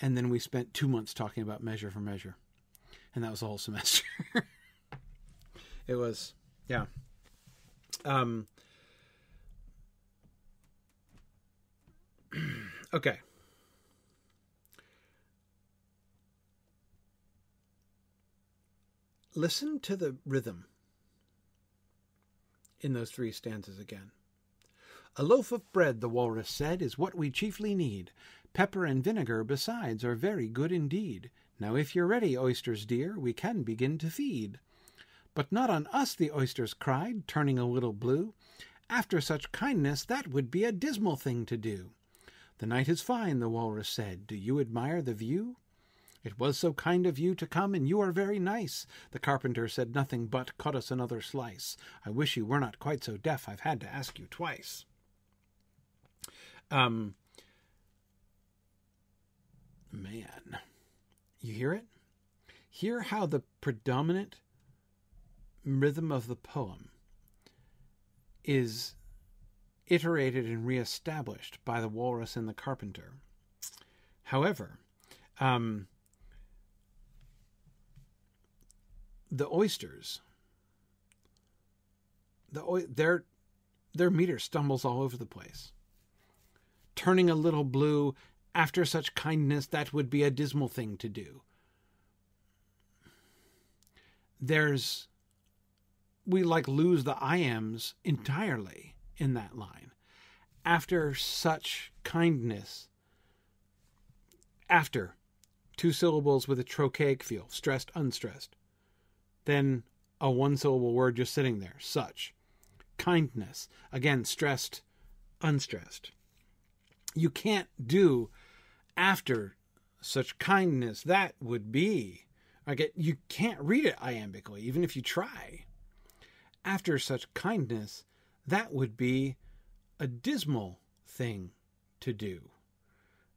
and then we spent two months talking about Measure for Measure, and that was the whole semester. it was, yeah. Um. okay. Listen to the rhythm in those three stanzas again. A loaf of bread, the walrus said, is what we chiefly need. Pepper and vinegar besides are very good indeed. Now if you're ready, oysters dear, we can begin to feed. But not on us, the oysters cried, turning a little blue. After such kindness, that would be a dismal thing to do. The night is fine, the walrus said. Do you admire the view? It was so kind of you to come, and you are very nice. The carpenter said nothing but, Cut us another slice. I wish you were not quite so deaf, I've had to ask you twice. Um, man, you hear it? Hear how the predominant rhythm of the poem is iterated and reestablished by the walrus and the carpenter. However, um, the oysters, the their their meter stumbles all over the place. Turning a little blue after such kindness, that would be a dismal thing to do. There's we like lose the iambs entirely in that line. After such kindness, after two syllables with a trochaic feel, stressed, unstressed than a one syllable word just sitting there. Such. Kindness. Again, stressed, unstressed. You can't do after such kindness. That would be. Get you can't read it iambically, even if you try. After such kindness, that would be a dismal thing to do.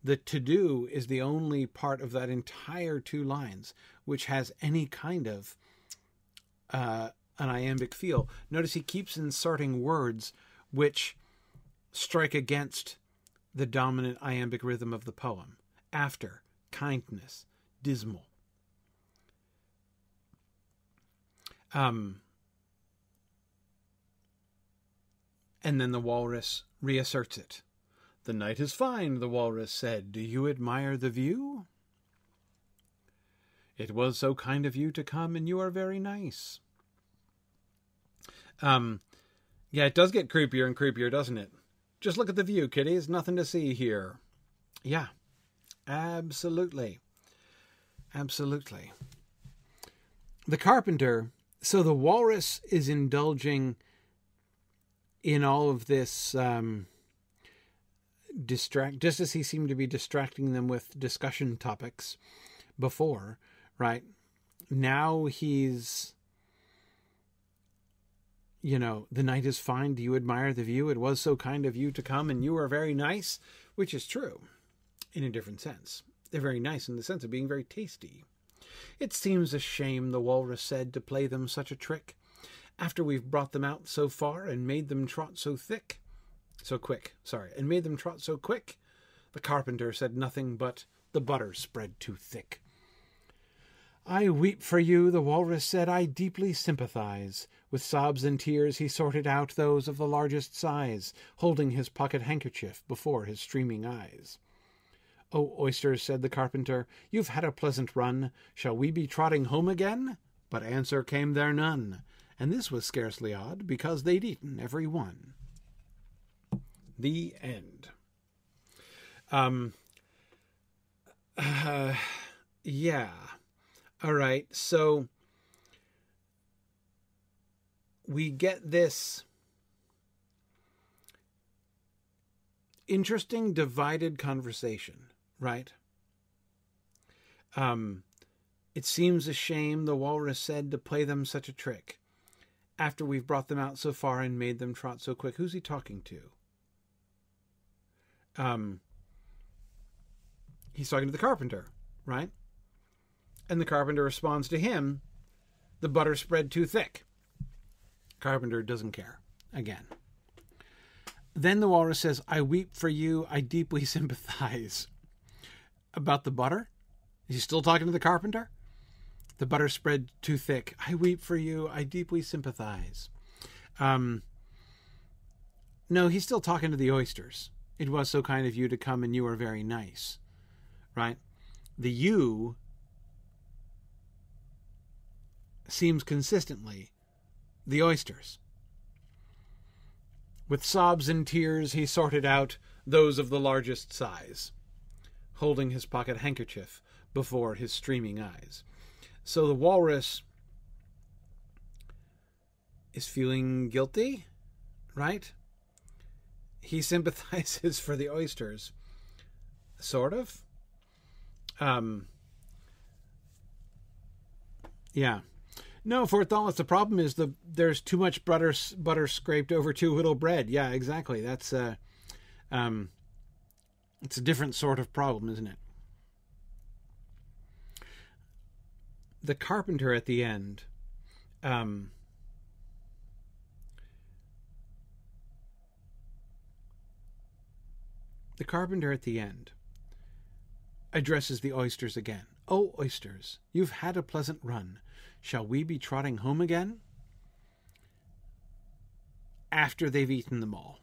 The to do is the only part of that entire two lines which has any kind of uh, an iambic feel. Notice he keeps inserting words which strike against the dominant iambic rhythm of the poem. After, kindness, dismal. Um, and then the walrus reasserts it. The night is fine, the walrus said. Do you admire the view? It was so kind of you to come, and you are very nice. Um, yeah, it does get creepier and creepier, doesn't it? Just look at the view, kiddies. Nothing to see here. Yeah, absolutely. Absolutely. The carpenter, so the walrus is indulging in all of this um, distract, just as he seemed to be distracting them with discussion topics before, right? Now he's, you know, the night is fine. Do you admire the view? It was so kind of you to come, and you are very nice, which is true in a different sense. They're very nice in the sense of being very tasty. It seems a shame, the walrus said, to play them such a trick. After we've brought them out so far and made them trot so thick, so quick, sorry, and made them trot so quick, the carpenter said nothing but the butter spread too thick. I weep for you, the walrus said, I deeply sympathize. With sobs and tears he sorted out those of the largest size, holding his pocket handkerchief before his streaming eyes. O oysters, said the carpenter, you've had a pleasant run. Shall we be trotting home again? But answer came there none, and this was scarcely odd, because they'd eaten every one. The end. Um. Uh, yeah. All right. So we get this interesting divided conversation, right? Um, it seems a shame, the walrus said, to play them such a trick. After we've brought them out so far and made them trot so quick. Who's he talking to? Um, he's talking to the carpenter, right? And the carpenter responds to him, the butter spread too thick. Carpenter doesn't care. Again. Then the walrus says, I weep for you, I deeply sympathize. About the butter? Is he still talking to the carpenter? The butter spread too thick. I weep for you, I deeply sympathize. Um, no, he's still talking to the oysters. It was so kind of you to come, and you were very nice. Right? The you seems consistently the oysters. With sobs and tears, he sorted out those of the largest size, holding his pocket handkerchief before his streaming eyes. So the walrus is feeling guilty, right? He sympathizes for the oysters, sort of. Um, yeah. No, for Thalamus, the problem is the there's too much butter butter scraped over too little bread. Yeah, exactly. That's uh, um, it's a different sort of problem, isn't it? The carpenter at the end, um, the carpenter at the end addresses the oysters again. Oh, oysters, you've had a pleasant run. Shall we be trotting home again? After they've eaten them all.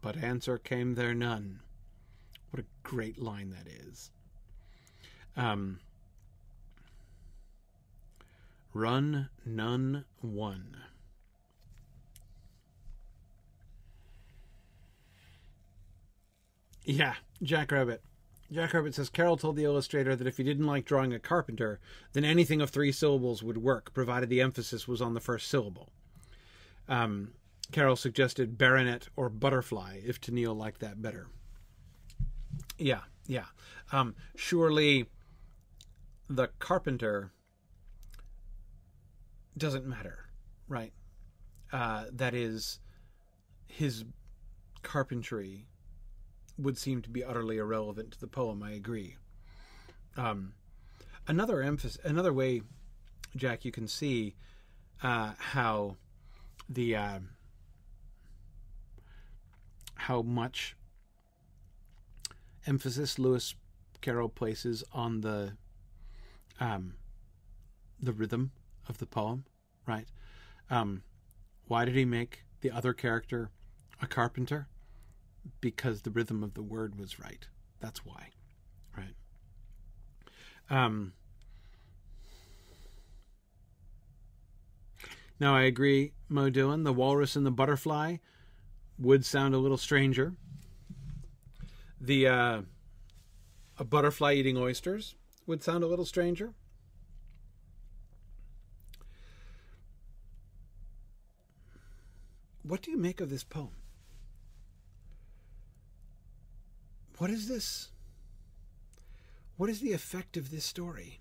But answer came there none. What a great line that is. Um, run, none, one. Yeah, Jackrabbit. Jackrabbit says Carroll told the illustrator that if he didn't like drawing a carpenter, then anything of three syllables would work, provided the emphasis was on the first syllable. Um, Carroll suggested baronet or butterfly if Tenniel liked that better. Yeah, yeah. Um, surely the carpenter doesn't matter, right? Uh, that is, his carpentry would seem to be utterly irrelevant to the poem. I agree. Um, another emphasis, another way, Jack, you can see uh, how the uh, how much emphasis Lewis Carroll places on the um, the rhythm of the poem, right? Um, why did he make the other character a carpenter? Because the rhythm of the word was right. That's why, right? Um, now I agree, Mo Dillon. The walrus and the butterfly would sound a little stranger. The uh, a butterfly eating oysters would sound a little stranger. What do you make of this poem? What is this? What is the effect of this story?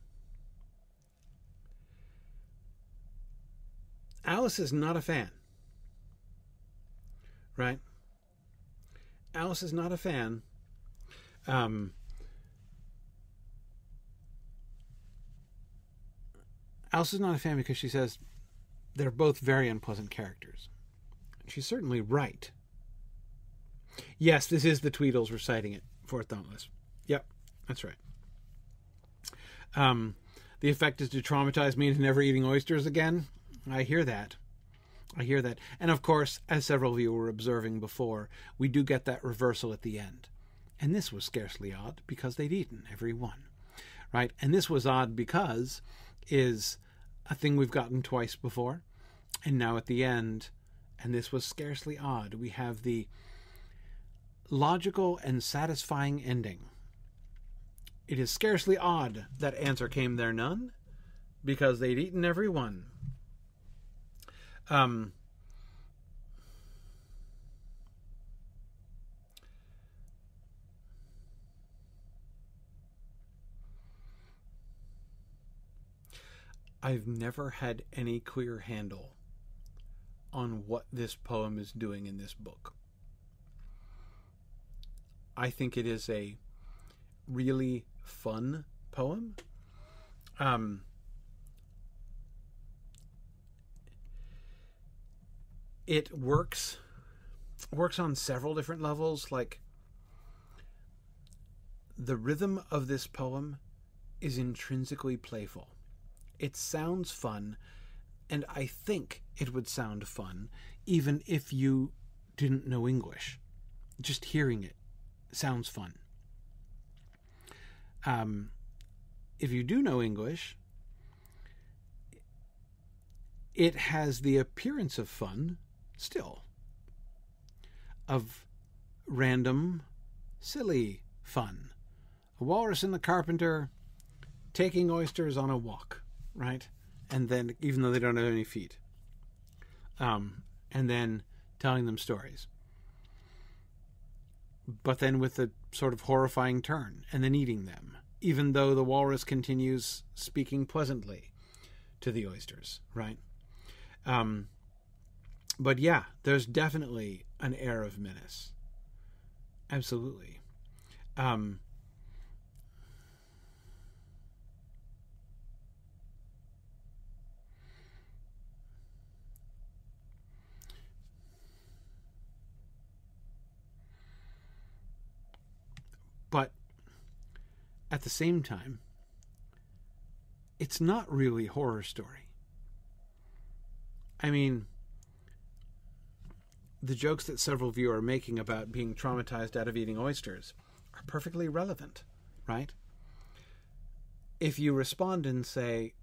Alice is not a fan. Right? Alice is not a fan. Um, Alice is not a fan because she says, they're both very unpleasant characters. She's certainly right. Yes, this is the Tweedles reciting it for Dauntless. Yep, that's right. Um, the effect is to traumatize me into never eating oysters again. I hear that. I hear that. And of course, as several of you were observing before, we do get that reversal at the end. And this was scarcely odd because they'd eaten every one. Right? And this was odd because is a thing we've gotten twice before. And now at the end, and this was scarcely odd, we have the logical and satisfying ending. It is scarcely odd that answer came there none, because they'd eaten every one. Um, I've never had any clear handle on what this poem is doing in this book. I think it is a really fun poem. Um, it works works on several different levels. Like the rhythm of this poem is intrinsically playful. It sounds fun and i think it would sound fun even if you didn't know english. Just hearing it sounds fun um, if you do know english it has the appearance of fun still of random, silly fun. A walrus and the carpenter taking oysters on a walk, right? And then, even though they don't have any feet, um, and then telling them stories. But then with a sort of horrifying turn, and then eating them, even though the walrus continues speaking pleasantly to the oysters, right? Um, but yeah, there's definitely an air of menace. Absolutely. Um, at the same time, it's not really horror story. I mean, the jokes that several of you are making about being traumatized out of eating oysters are perfectly relevant, right? If you respond and say,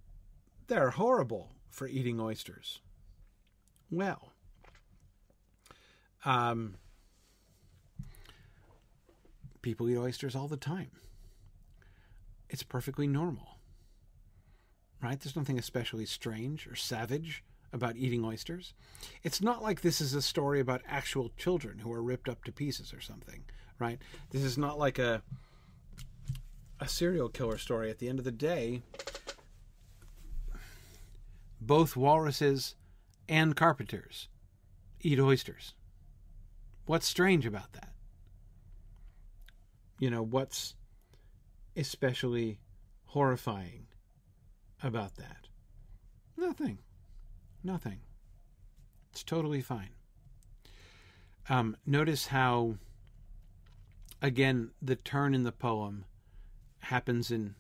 they're horrible for eating oysters, well, um, people eat oysters all the time. It's perfectly normal, right? There's nothing especially strange or savage about eating oysters. It's not like this is a story about actual children who are ripped up to pieces or something, right? This is not like a a serial killer story. At the end of the day, both walruses and carpenters eat oysters. What's strange about that? You know, what's especially horrifying about that? Nothing. Nothing. It's totally fine. Um, notice how, again, the turn in the poem happens in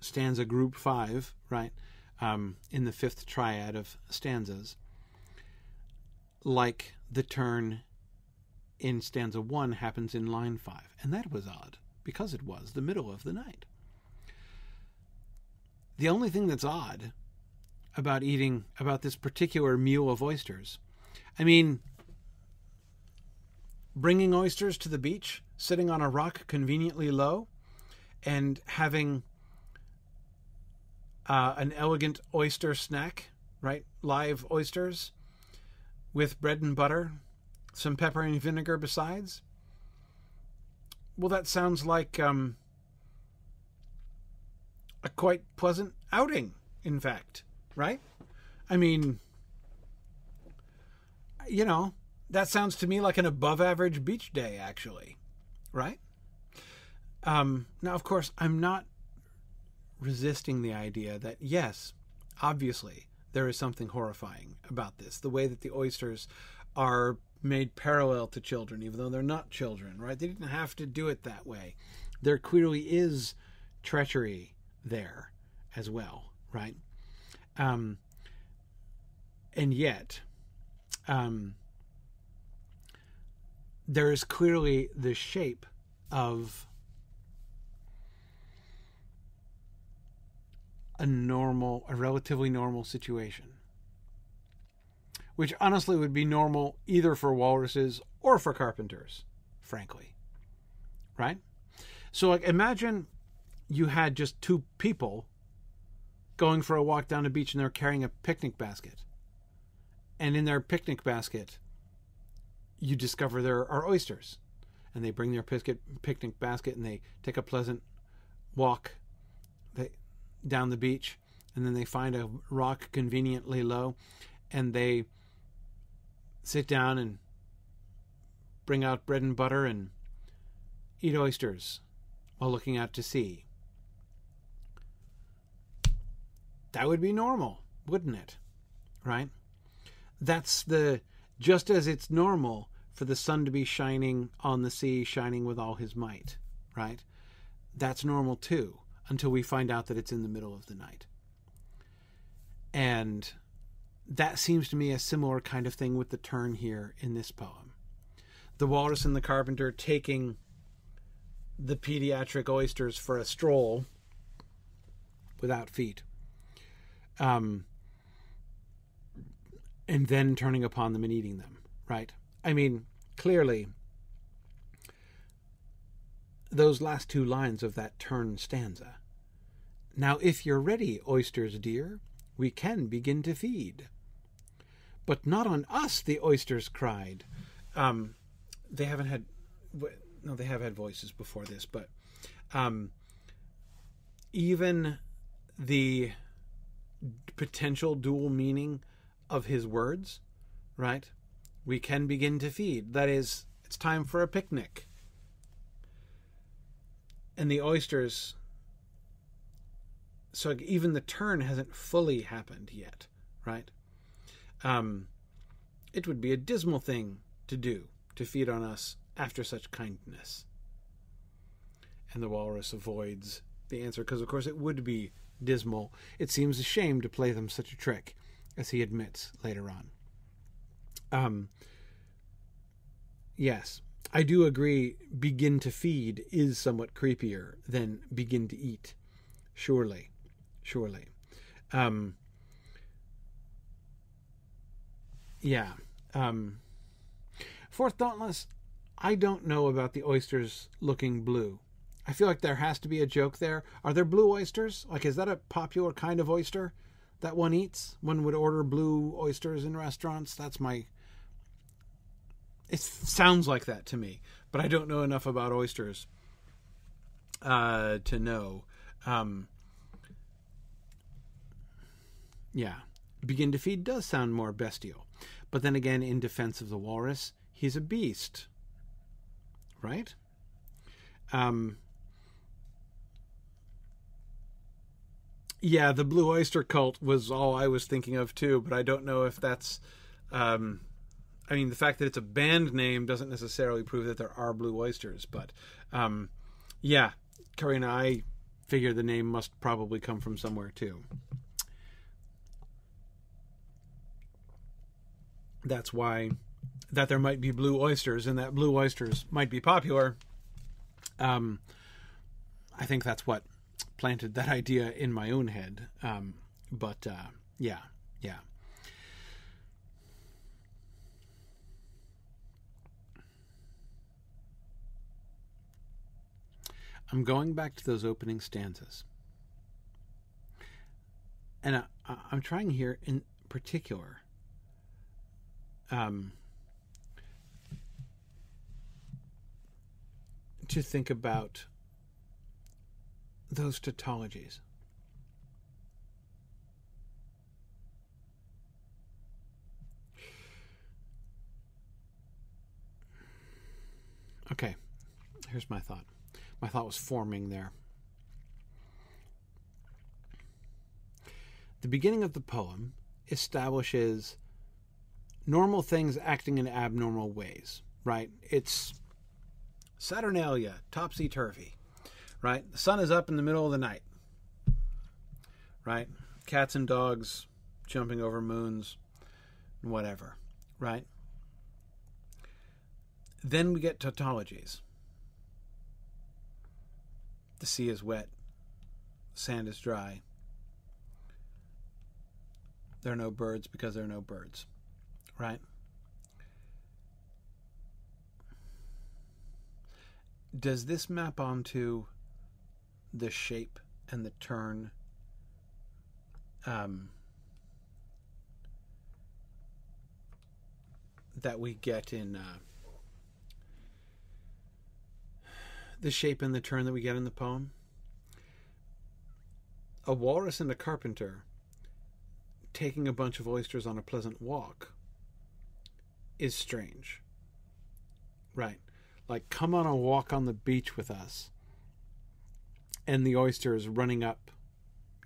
stanza group five, right? Um, in the fifth triad of stanzas, like the turn in stanza one happens in line five. And that was odd because it was the middle of the night. The only thing that's odd about eating about this particular meal of oysters. I mean, bringing oysters to the beach, sitting on a rock conveniently low, and having uh, an elegant oyster snack, right? Live oysters with bread and butter, some pepper and vinegar besides. Well, that sounds like um, a quite pleasant outing, in fact right? I mean, you know, that sounds to me like an above average beach day, actually, right? Um, now, of course, I'm not resisting the idea that, yes, obviously, there is something horrifying about this. The way that the oysters are made parallel to children, even though they're not children, right? They didn't have to do it that way. There clearly is treachery there as well, right? Um, and yet, um, there is clearly the shape of a normal, a relatively normal situation. Which honestly would be normal either for walruses or for carpenters, frankly. Right? So, like, imagine you had just two people going for a walk down the beach and they're carrying a picnic basket. And in their picnic basket, you discover there are oysters. And they bring their picnic basket and they take a pleasant walk down the beach, and then they find a rock conveniently low, and they sit down and bring out bread and butter and eat oysters while looking out to sea. That would be normal, wouldn't it? Right? That's the just as it's normal for the sun to be shining on the sea, shining with all his might, right? That's normal too until we find out that it's in the middle of the night. And that seems to me a similar kind of thing with the turn here in this poem. The walrus and the carpenter taking the pediatric oysters for a stroll without feet. Um, and then turning upon them and eating them, right? I mean, clearly, those last two lines of that turn stanza now, if you're ready, oysters dear, we can begin to feed. But not on us, the oysters cried. Um, they haven't had, no, they have had voices before this, but um, even the potential dual meaning of his words, right? We can begin to feed. That is, it's time for a picnic. And the oysters so even the turn hasn't fully happened yet, right? Um, it would be a dismal thing to do to feed on us after such kindness. And the walrus avoids the answer because, of course, it would be dismal. It seems a shame to play them such a trick, as he admits later on. Um, yes, I do agree. Begin to feed is somewhat creepier than begin to eat, surely surely. Um, yeah. Um, fourth Dauntless, I don't know about the oysters looking blue. I feel like there has to be a joke there. Are there blue oysters? Like, is that a popular kind of oyster that one eats? One would order blue oysters in restaurants. That's my. It sounds like that to me, but I don't know enough about oysters uh, to know. Um, yeah. Begin to feed does sound more bestial. But then again, in defense of the walrus, he's a beast. Right? Um, yeah, the Blue Oyster Cult was all I was thinking of too, but I don't know if that's. Um, I mean, the fact that it's a band name doesn't necessarily prove that there are blue oysters, but um, yeah, Karina, I figure the name must probably come from somewhere too. That's why that there might be blue oysters and that blue oysters might be popular. Um, I think that's what planted that idea in my own head. Um, but uh, yeah, yeah. I'm going back to those opening stanzas. And I, I'm trying here in particular um, to think about those tautologies. Okay, here's my thought. My thought was forming there. The beginning of the poem establishes normal things acting in abnormal ways, right? It's Saturnalia, topsy turvy, right? The sun is up in the middle of the night, right? Cats and dogs jumping over moons, whatever, right? Then we get tautologies. The sea is wet, sand is dry. There are no birds because there are no birds, right? Does this map onto the shape and the turn um, that we get in uh, the shape and the turn that we get in the poem? A walrus and a carpenter taking a bunch of oysters on a pleasant walk is strange. Right. Like, come on a walk on the beach with us. And the oyster is running up,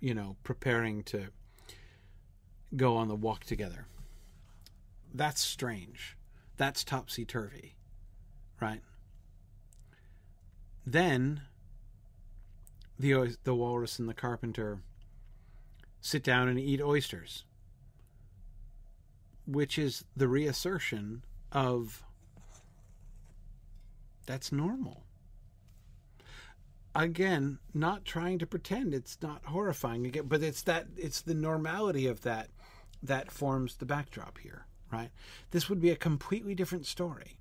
you know, preparing to go on the walk together. That's strange. That's topsy turvy. Right? Then the, the walrus and the carpenter sit down and eat oysters, which is the reassertion of that's normal. Again, not trying to pretend it's not horrifying again, but it's that it's the normality of that that forms the backdrop here, right? This would be a completely different story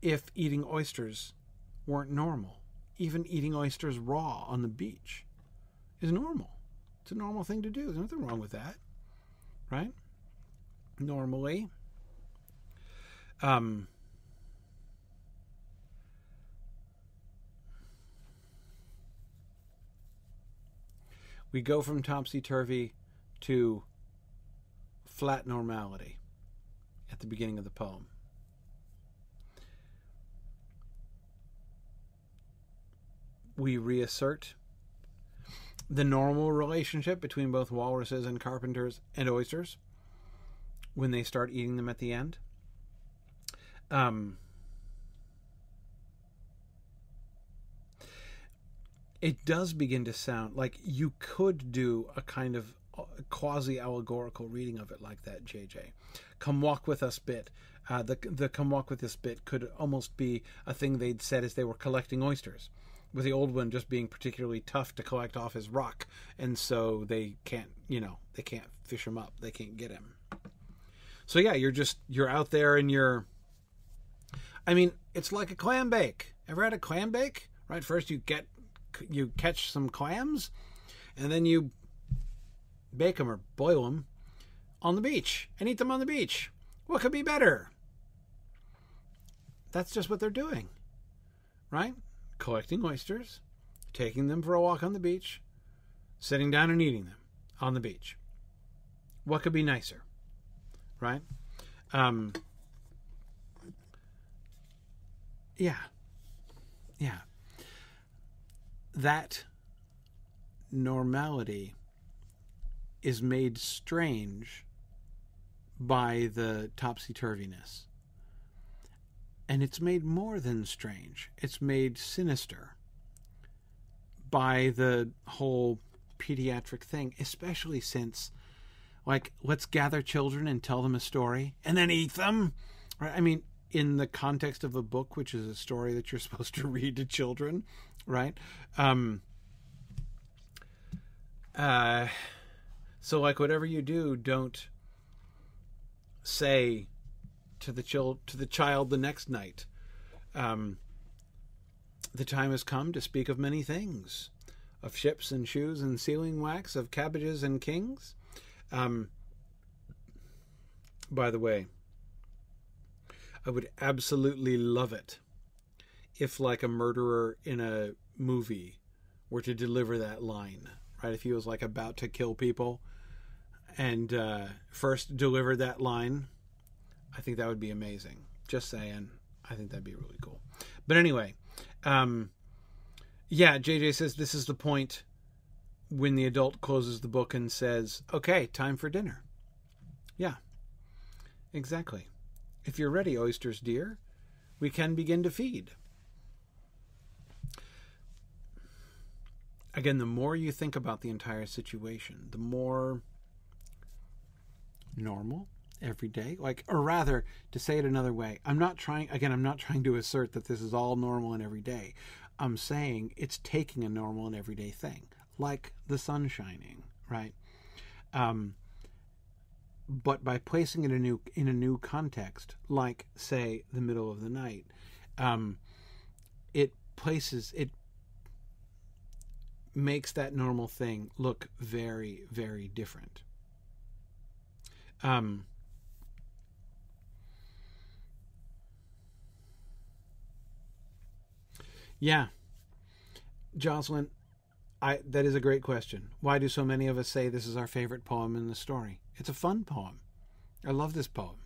if eating oysters weren't normal. Even eating oysters raw on the beach is normal. It's a normal thing to do. There's nothing wrong with that, right? Normally, um, we go from topsy turvy to flat normality at the beginning of the poem. We reassert the normal relationship between both walruses and carpenters and oysters when they start eating them at the end. Um, it does begin to sound like you could do a kind of quasi allegorical reading of it like that, JJ. Come walk with us bit. Uh, the the come walk with us bit could almost be a thing they'd said as they were collecting oysters with the old one just being particularly tough to collect off his rock, and so they can't, you know, they can't fish him up. They can't get him. So yeah, you're just you're out there and you're. I mean, it's like a clam bake. Ever had a clam bake? Right, first you get you catch some clams, and then you bake them or boil them on the beach and eat them on the beach. What could be better? That's just what they're doing, right? collecting oysters, taking them for a walk on the beach, sitting down and eating them on the beach. What could be nicer? Right? Um, yeah. Yeah. That normality is made strange by the topsy turviness and it's made more than strange. It's made sinister by the whole pediatric thing, especially since, like, let's gather children and tell them a story and then eat them. Right? I mean, in the context of a book, which is a story that you're supposed to read to children, right? Um, uh, so, like, whatever you do, don't say to the child to the child the next night. Um, the time has come to speak of many things, of ships and shoes and sealing wax, of cabbages and kings. Um, by the way, I would absolutely love it if, like a murderer in a movie, were to deliver that line. Right, if he was like about to kill people, and uh, first delivered that line I think that would be amazing. Just saying. I think that'd be really cool. But anyway, um, yeah, JJ says this is the point when the adult closes the book and says, "Okay, time for dinner." Yeah, exactly. If you're ready, oysters dear, we can begin to feed. Again, the more you think about the entire situation, the more normal, everyday, like, or rather, to say it another way, I'm not trying, again, I'm not trying to assert that this is all normal and everyday. I'm saying it's taking a normal and everyday thing, like the sun shining, right? Um, but by placing it in a new in a new context, like say the middle of the night, um, it places it makes that normal thing look very very different. Um, yeah, Jocelyn, I that is a great question. Why do so many of us say this is our favorite poem in the story? It's a fun poem. I love this poem.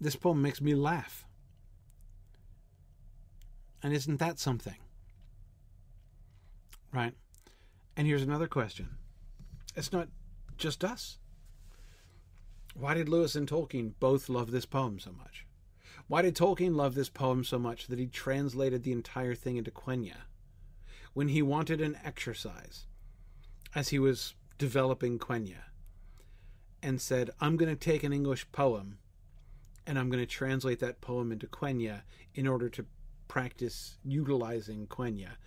This poem makes me laugh. And isn't that something? Right? And here's another question. It's not just us. Why did Lewis and Tolkien both love this poem so much? Why did Tolkien love this poem so much that he translated the entire thing into Quenya? When he wanted an exercise, as he was developing Quenya, and said, I'm going to take an English poem and I'm going to translate that poem into Quenya in order to practice utilizing Quenya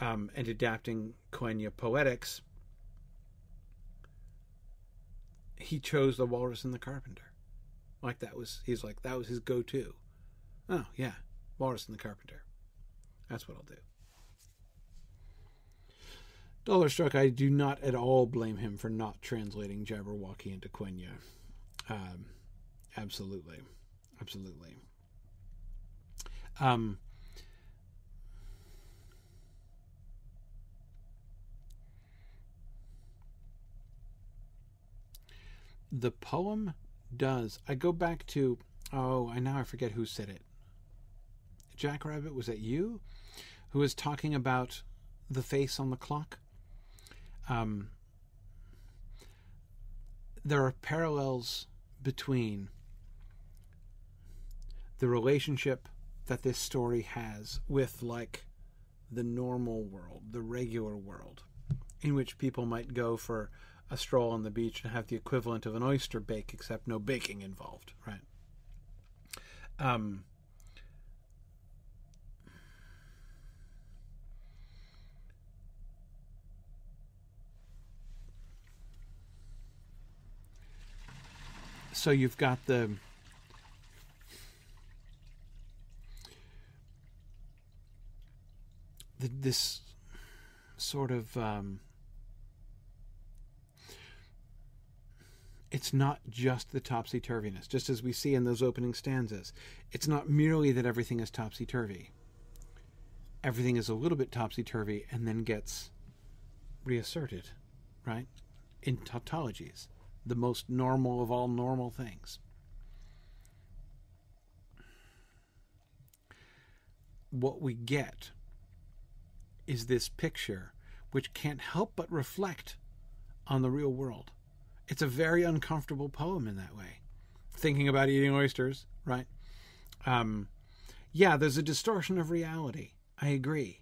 um, and adapting Quenya poetics. He chose the Walrus and the Carpenter. Like that was, he's like, that was his go to. Oh, yeah, Walrus and the Carpenter. That's what I'll do. Dollarstruck, I do not at all blame him for not translating Jabberwocky into Quenya. Um, absolutely. Absolutely. Um, the poem does. I go back to, oh, I now I forget who said it. Jack Rabbit, was that you? Who was talking about the face on the clock? Um, there are parallels between the relationship that this story has with like the normal world, the regular world, in which people might go for a stroll on the beach and have the equivalent of an oyster bake, except no baking involved, right? Um, so you've got the this sort of um, it's not just the topsy turviness, just as we see in those opening stanzas. It's not merely that everything is topsy turvy. Everything is a little bit topsy turvy and then gets reasserted, right? In tautologies the most normal of all normal things. What we get is this picture which can't help but reflect on the real world. It's a very uncomfortable poem in that way. Thinking about eating oysters, right? Um, yeah, there's a distortion of reality. I agree.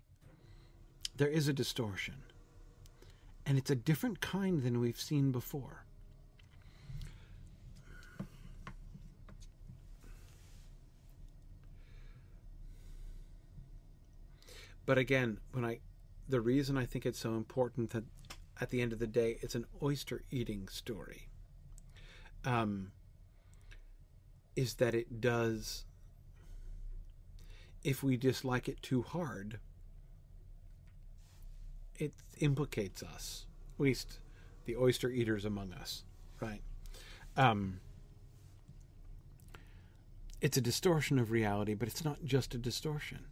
There is a distortion. And it's a different kind than we've seen before. But again, when I the reason I think it's so important that at the end of the day it's an oyster eating story um, is that it does if we dislike it too hard it implicates us at least the oyster eaters among us right? Um, it's a distortion of reality but it's not just a distortion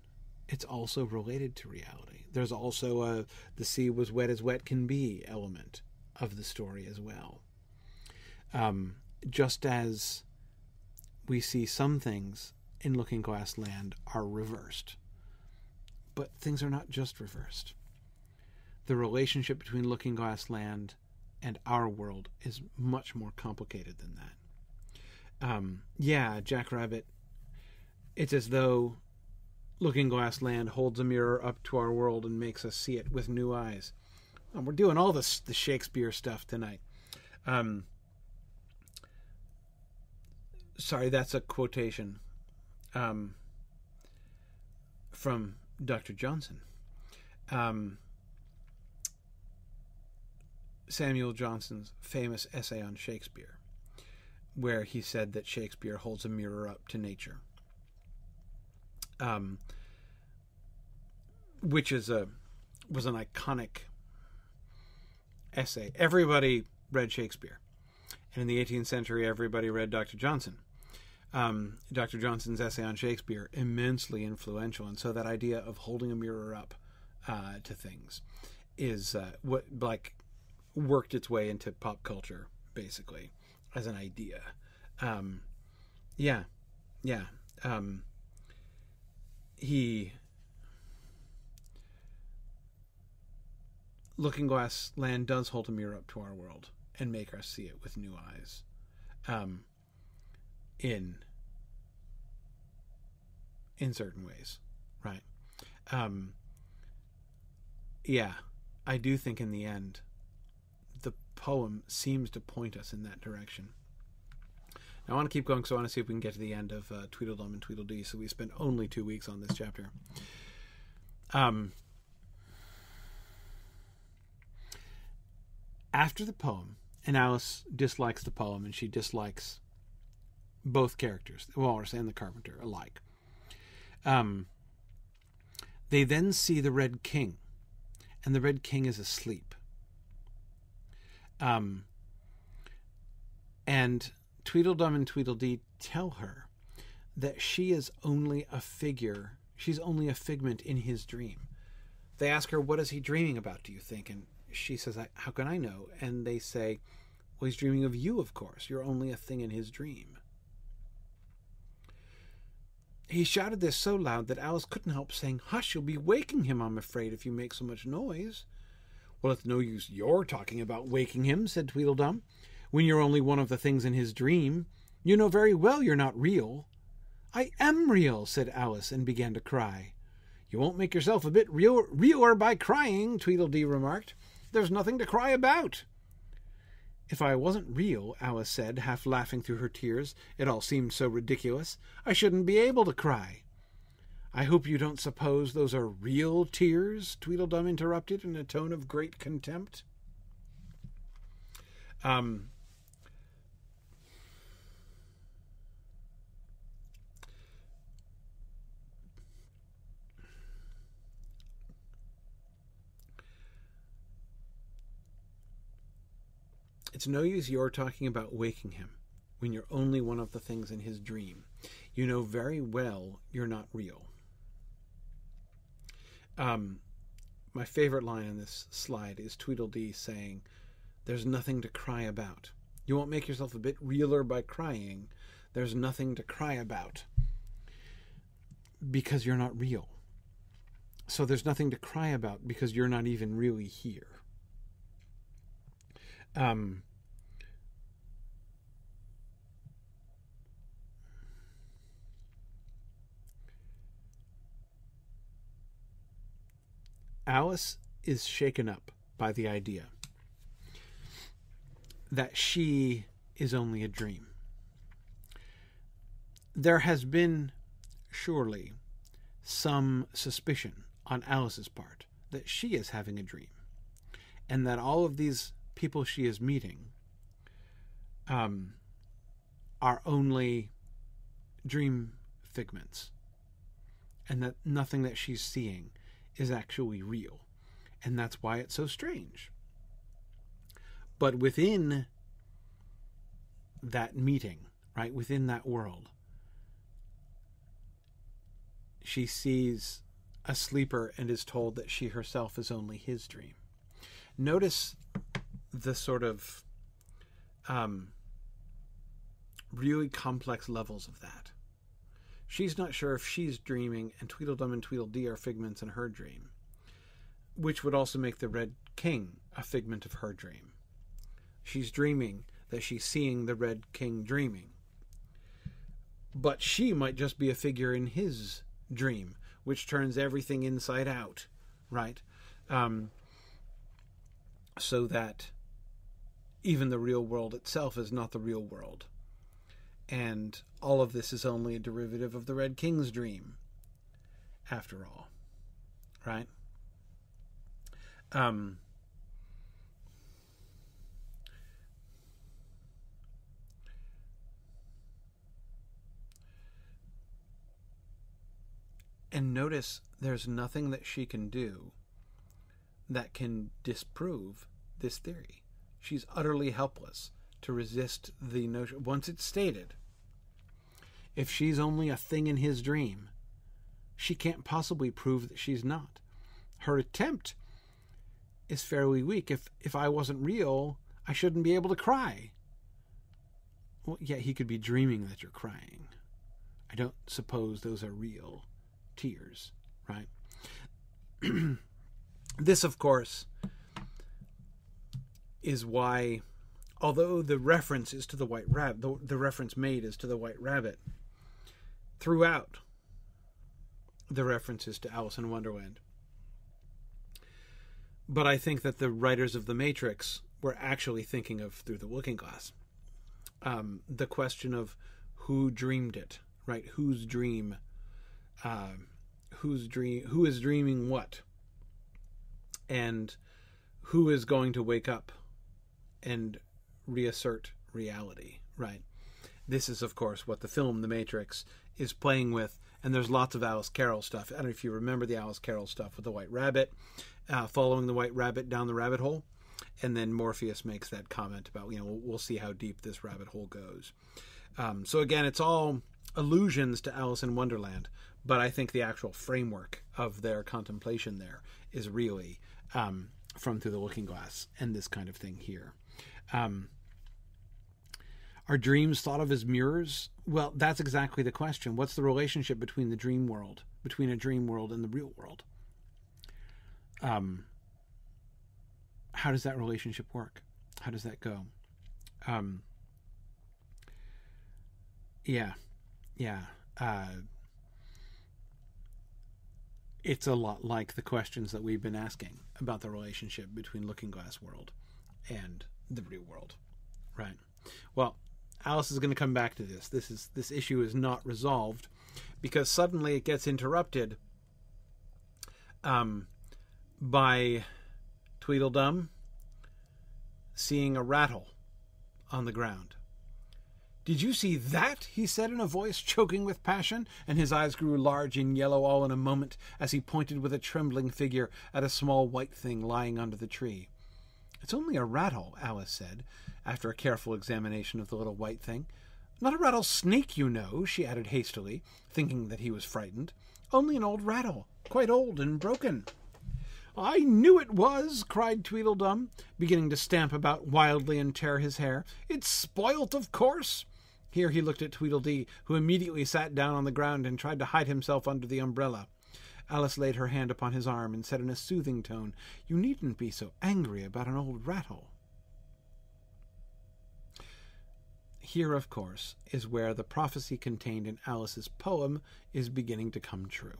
it's also related to reality. There's also a the sea was wet as wet can be element of the story as well. Um, just as we see some things in Looking Glass Land are reversed, but things are not just reversed. The relationship between Looking Glass Land and our world is much more complicated than that. Um, yeah, Jack Rabbit. It's as though Looking Glass Land holds a mirror up to our world and makes us see it with new eyes. And we're doing all this the Shakespeare stuff tonight. Um, sorry, that's a quotation um, from Dr. Johnson. Um, Samuel Johnson's famous essay on Shakespeare, where he said that Shakespeare holds a mirror up to nature. Um, which is a was an iconic essay. Everybody read Shakespeare, and in the 18th century, everybody read Dr. Johnson. Um, Dr. Johnson's essay on Shakespeare immensely influential, and so that idea of holding a mirror up uh, to things is uh, what like worked its way into pop culture basically as an idea. Um, yeah, yeah. Um, he Looking Glass Land does hold a mirror up to our world and make us see it with new eyes. Um, in in certain ways, right? Um, yeah, I do think in the end the poem seems to point us in that direction. I want to keep going, so I want to see if we can get to the end of uh, Tweedledum and Tweedledee. So we spent only two weeks on this chapter. Um, after the poem, and Alice dislikes the poem, and she dislikes both characters, the walrus and the carpenter, alike. Um, they then see the Red King, and the Red King is asleep. Um, and Tweedledum and Tweedledee tell her that she is only a figure, she's only a figment in his dream. They ask her, What is he dreaming about, do you think? And she says, How can I know? And they say, Well, he's dreaming of you, of course. You're only a thing in his dream. He shouted this so loud that Alice couldn't help saying, Hush, you'll be waking him, I'm afraid, if you make so much noise. Well, it's no use your talking about waking him, said Tweedledum, when you're only one of the things in his dream. You know very well you're not real. I am real, said Alice, and began to cry. You won't make yourself a bit real, realer by crying, Tweedledee remarked. There's nothing to cry about. If I wasn't real, Alice said, half laughing through her tears, it all seemed so ridiculous, I shouldn't be able to cry. I hope you don't suppose those are real tears, Tweedledum interrupted in a tone of great contempt. Um, it's no use your talking about waking him when you're only one of the things in his dream. You know very well you're not real. Um, my favorite line in this slide is Tweedledee saying, There's nothing to cry about. You won't make yourself a bit realer by crying. There's nothing to cry about because you're not real. So there's nothing to cry about because you're not even really here. Um, Alice is shaken up by the idea that she is only a dream. There has been, surely, some suspicion on Alice's part that she is having a dream, and that all of these people she is meeting um, are only dream figments, and that nothing that she's seeing is actually real. And that's why it's so strange. But within that meeting, right, within that world, she sees a sleeper and is told that she herself is only his dream. Notice the sort of um, really complex levels of that. She's not sure if she's dreaming, and Tweedledum and Tweedledee are figments in her dream, which would also make the Red King a figment of her dream. she's dreaming that she's seeing the Red King dreaming. But she might just be a figure in his dream, which turns everything inside out, right? Um, so that even the real world itself is not the real world. And all of this is only a derivative of the Red King's dream, after all. Right? Um, and notice there's nothing that she can do that can disprove this theory. She's utterly helpless to resist the notion. Once it's stated, if she's only a thing in his dream, she can't possibly prove that she's not. Her attempt is fairly weak. If if I wasn't real, I shouldn't be able to cry. Well, yeah, he could be dreaming that you're crying. I don't suppose those are real tears, right? this, of course, is why, although the reference is to the white rabbit, the, the reference made is to the white rabbit, throughout the references to Alice in Wonderland. But I think that the writers of The Matrix were actually thinking of Through the Looking Glass. Um, the question of who dreamed it, right? Whose dream, uh, whose dream, who is dreaming what, and who is going to wake up and reassert reality, right? This is, of course, what the film The Matrix is playing with. And there's lots of Alice Carroll stuff. I don't know if you remember the Alice Carroll stuff with the White Rabbit, uh, following the White Rabbit down the rabbit hole. And then Morpheus makes that comment about, you know, we'll, we'll see how deep this rabbit hole goes. Um, so again, it's all allusions to Alice in Wonderland, but I think the actual framework of their contemplation there is really um, from Through the Looking Glass and this kind of thing here. Um, are dreams thought of as mirrors? Well, that's exactly the question. What's the relationship between the dream world, between a dream world and the real world? Um, how does that relationship work? How does that go? Um, yeah, yeah. Uh, it's a lot like the questions that we've been asking about the relationship between Looking Glass World and the real world, right? Well, Alice is going to come back to this. This is this issue is not resolved because suddenly it gets interrupted um, by Tweedledum seeing a rattle on the ground. Did you see that? he said in a voice choking with passion, and his eyes grew large and yellow all in a moment as he pointed with a trembling figure at a small white thing lying under the tree. It's only a rattle, Alice said, after a careful examination of the little white thing. Not a rattlesnake, you know, she added hastily, thinking that he was frightened. Only an old rattle, quite old and broken. I knew it was, cried Tweedledum, beginning to stamp about wildly and tear his hair. It's spoilt, of course. Here he looked at Tweedledee, who immediately sat down on the ground and tried to hide himself under the umbrella. Alice laid her hand upon his arm and said in a soothing tone, You needn't be so angry about an old rattle. Here, of course, is where the prophecy contained in Alice's poem is beginning to come true.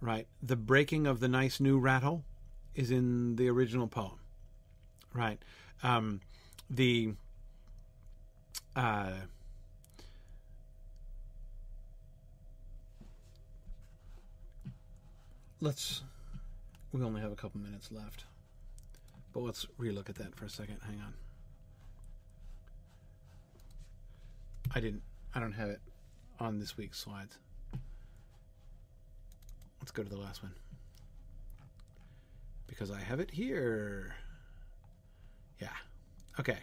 Right? The breaking of the nice new rattle is in the original poem. Right? Um, the uh, let's we only have a couple minutes left but let's relook at that for a second. Hang on. I didn't i don't have it on this week's slides. Let's go to the last one. Because i have it here. Yeah. Okay.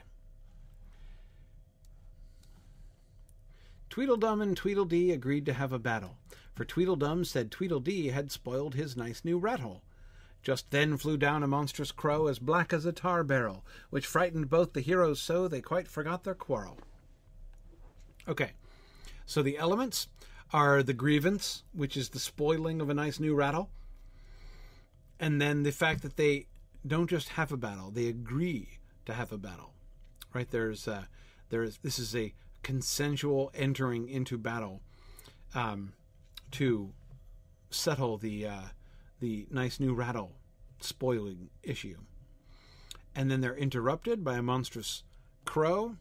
Tweedledum and Tweedledee agreed to have a battle, for Tweedledum said Tweedledee had spoiled his nice new rattle. Just then flew down a monstrous crow as black as a tar barrel, which frightened both the heroes so they quite forgot their quarrel. Okay, so the elements are the grievance, which is the spoiling of a nice new rattle, and then the fact that they don't just have a battle, they agree to have a battle, right? There's uh, there's this is a consensual entering into battle um, to settle the uh, the nice new rattle spoiling issue, and then they're interrupted by a monstrous crow,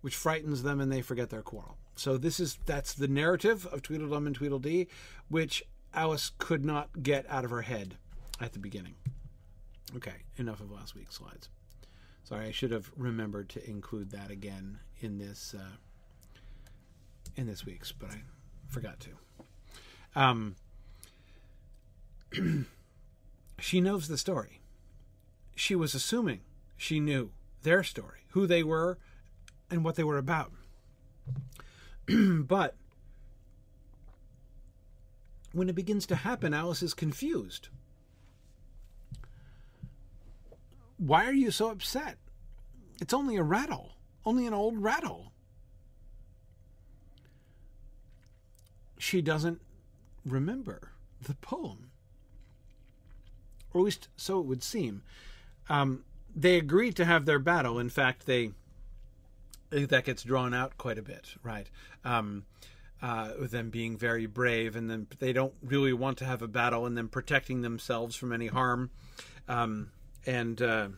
which frightens them, and they forget their quarrel. So this is that's the narrative of Tweedledum and Tweedledee, which Alice could not get out of her head at the beginning. Okay, enough of last week's slides. Sorry, I should have remembered to include that again in this uh, in this week's, but I forgot to. Um, she knows the story. She was assuming she knew their story, who they were, and what they were about. but when it begins to happen, Alice is confused. Why are you so upset? It's only a rattle, only an old rattle. She doesn't remember the poem, or at least so it would seem. Um, they agree to have their battle. In fact, they that gets drawn out quite a bit, right? Um, uh, with them being very brave, and then they don't really want to have a battle, and then protecting themselves from any harm, um, and uh,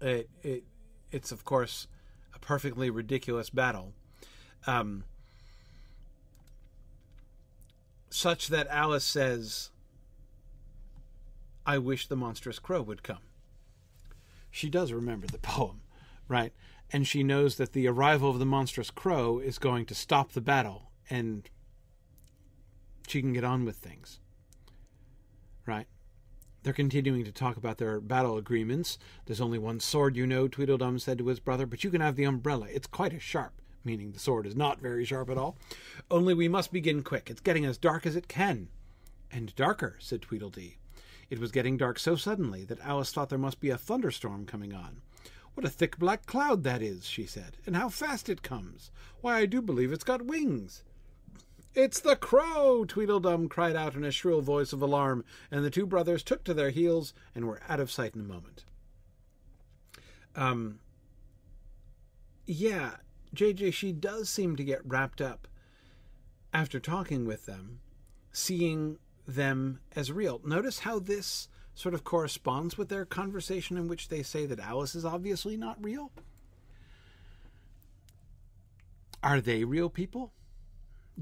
it, it it's of course a perfectly ridiculous battle, um, such that Alice says, "I wish the monstrous crow would come." She does remember the poem, right? and she knows that the arrival of the monstrous crow is going to stop the battle and she can get on with things. Right? They're continuing to talk about their battle agreements. There's only one sword, you know, Tweedledum said to his brother, but you can have the umbrella. It's quite as sharp, meaning the sword is not very sharp at all. Only we must begin quick. It's getting as dark as it can. And darker, said Tweedledee. It was getting dark so suddenly that Alice thought there must be a thunderstorm coming on. What a thick black cloud that is, she said, and how fast it comes. Why, I do believe it's got wings. It's the crow! Tweedledum cried out in a shrill voice of alarm, and the two brothers took to their heels and were out of sight in a moment. Um, yeah, JJ, she does seem to get wrapped up after talking with them, seeing them as real. Notice how this sort of corresponds with their conversation in which they say that Alice is obviously not real? Are they real people?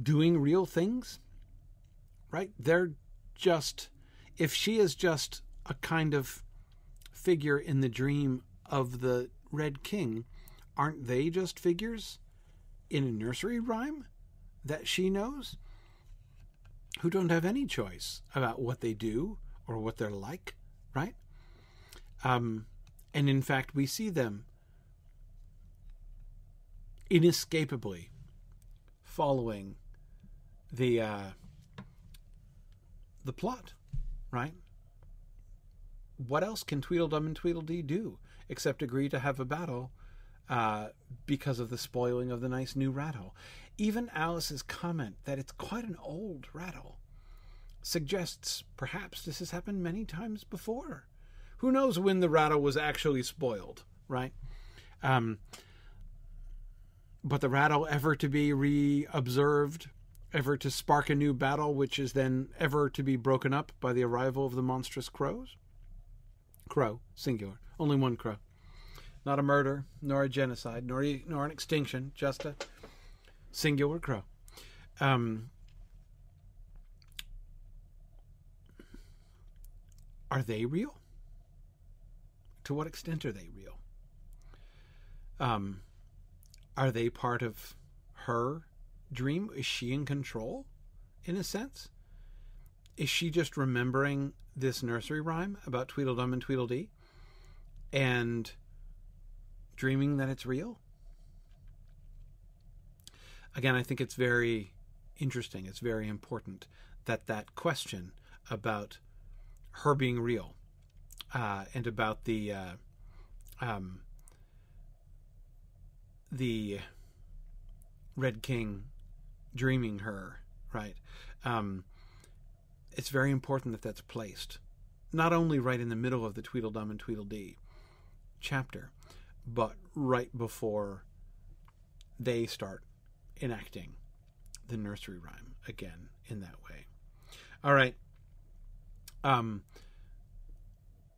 Doing real things? Right? They're just, if she is just a kind of figure in the dream of the Red King, aren't they just figures in a nursery rhyme that she knows? Who don't have any choice about what they do or what they're like, right? Um, and in fact, we see them inescapably following the uh, the plot, right? What else can Tweedledum and Tweedledee do except agree to have a battle uh, because of the spoiling of the nice new rattle? Even Alice's comment that it's quite an old rattle suggests perhaps this has happened many times before. Who knows when the rattle was actually spoiled, right? Um, but the rattle ever to be re-observed, ever to spark a new battle, which is then ever to be broken up by the arrival of the monstrous crows? Crow, singular, only one crow. Not a murder, nor a genocide, nor nor an extinction, just a singular crow. Um, Are they real? To what extent are they real? Um, are they part of her dream? Is she in control, in a sense? Is she just remembering this nursery rhyme about Tweedledum and Tweedledee and dreaming that it's real? Again, I think it's very interesting. It's very important that that question about her being real uh, and about the uh, um, the Red King dreaming her, right? Um, it's very important that that's placed not only right in the middle of the Tweedledum and Tweedledee, chapter, but right before they start enacting the nursery rhyme again in that way. All right. Um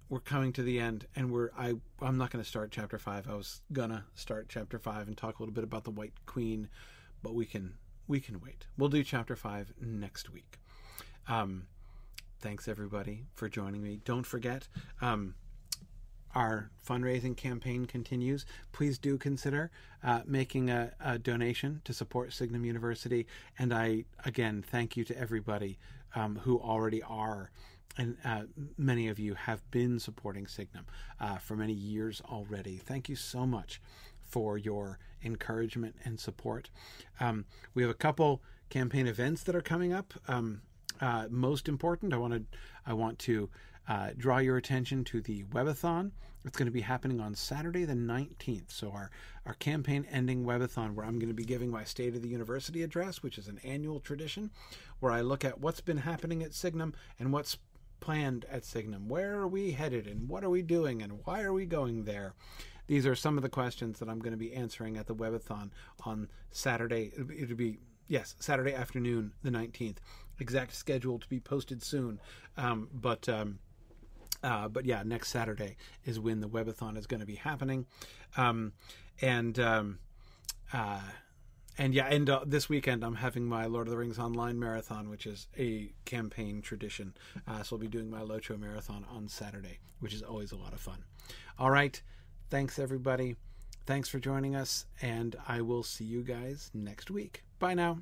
we're coming to the end and we're I I'm not going to start chapter 5. I was going to start chapter 5 and talk a little bit about the White Queen, but we can we can wait. We'll do chapter 5 next week. Um thanks everybody for joining me. Don't forget um our fundraising campaign continues, please do consider uh, making a, a, donation to support Signum University. And I, again, thank you to everybody um, who already are. And uh, many of you have been supporting Signum uh, for many years already. Thank you so much for your encouragement and support. Um, we have a couple campaign events that are coming up. Um, uh, most important, I want to I want to uh, draw your attention to the webathon. It's going to be happening on Saturday the 19th. So, our, our campaign ending webathon, where I'm going to be giving my State of the University address, which is an annual tradition, where I look at what's been happening at Signum and what's planned at Signum. Where are we headed and what are we doing and why are we going there? These are some of the questions that I'm going to be answering at the webathon on Saturday. It'll be, yes, Saturday afternoon, the 19th. Exact schedule to be posted soon. Um, but. Um, uh, but yeah, next Saturday is when the webathon is going to be happening, um, and um, uh, and yeah, and uh, this weekend I'm having my Lord of the Rings online marathon, which is a campaign tradition. Uh, so I'll be doing my LOTRO marathon on Saturday, which is always a lot of fun. All right, thanks everybody. Thanks for joining us, and I will see you guys next week. Bye now.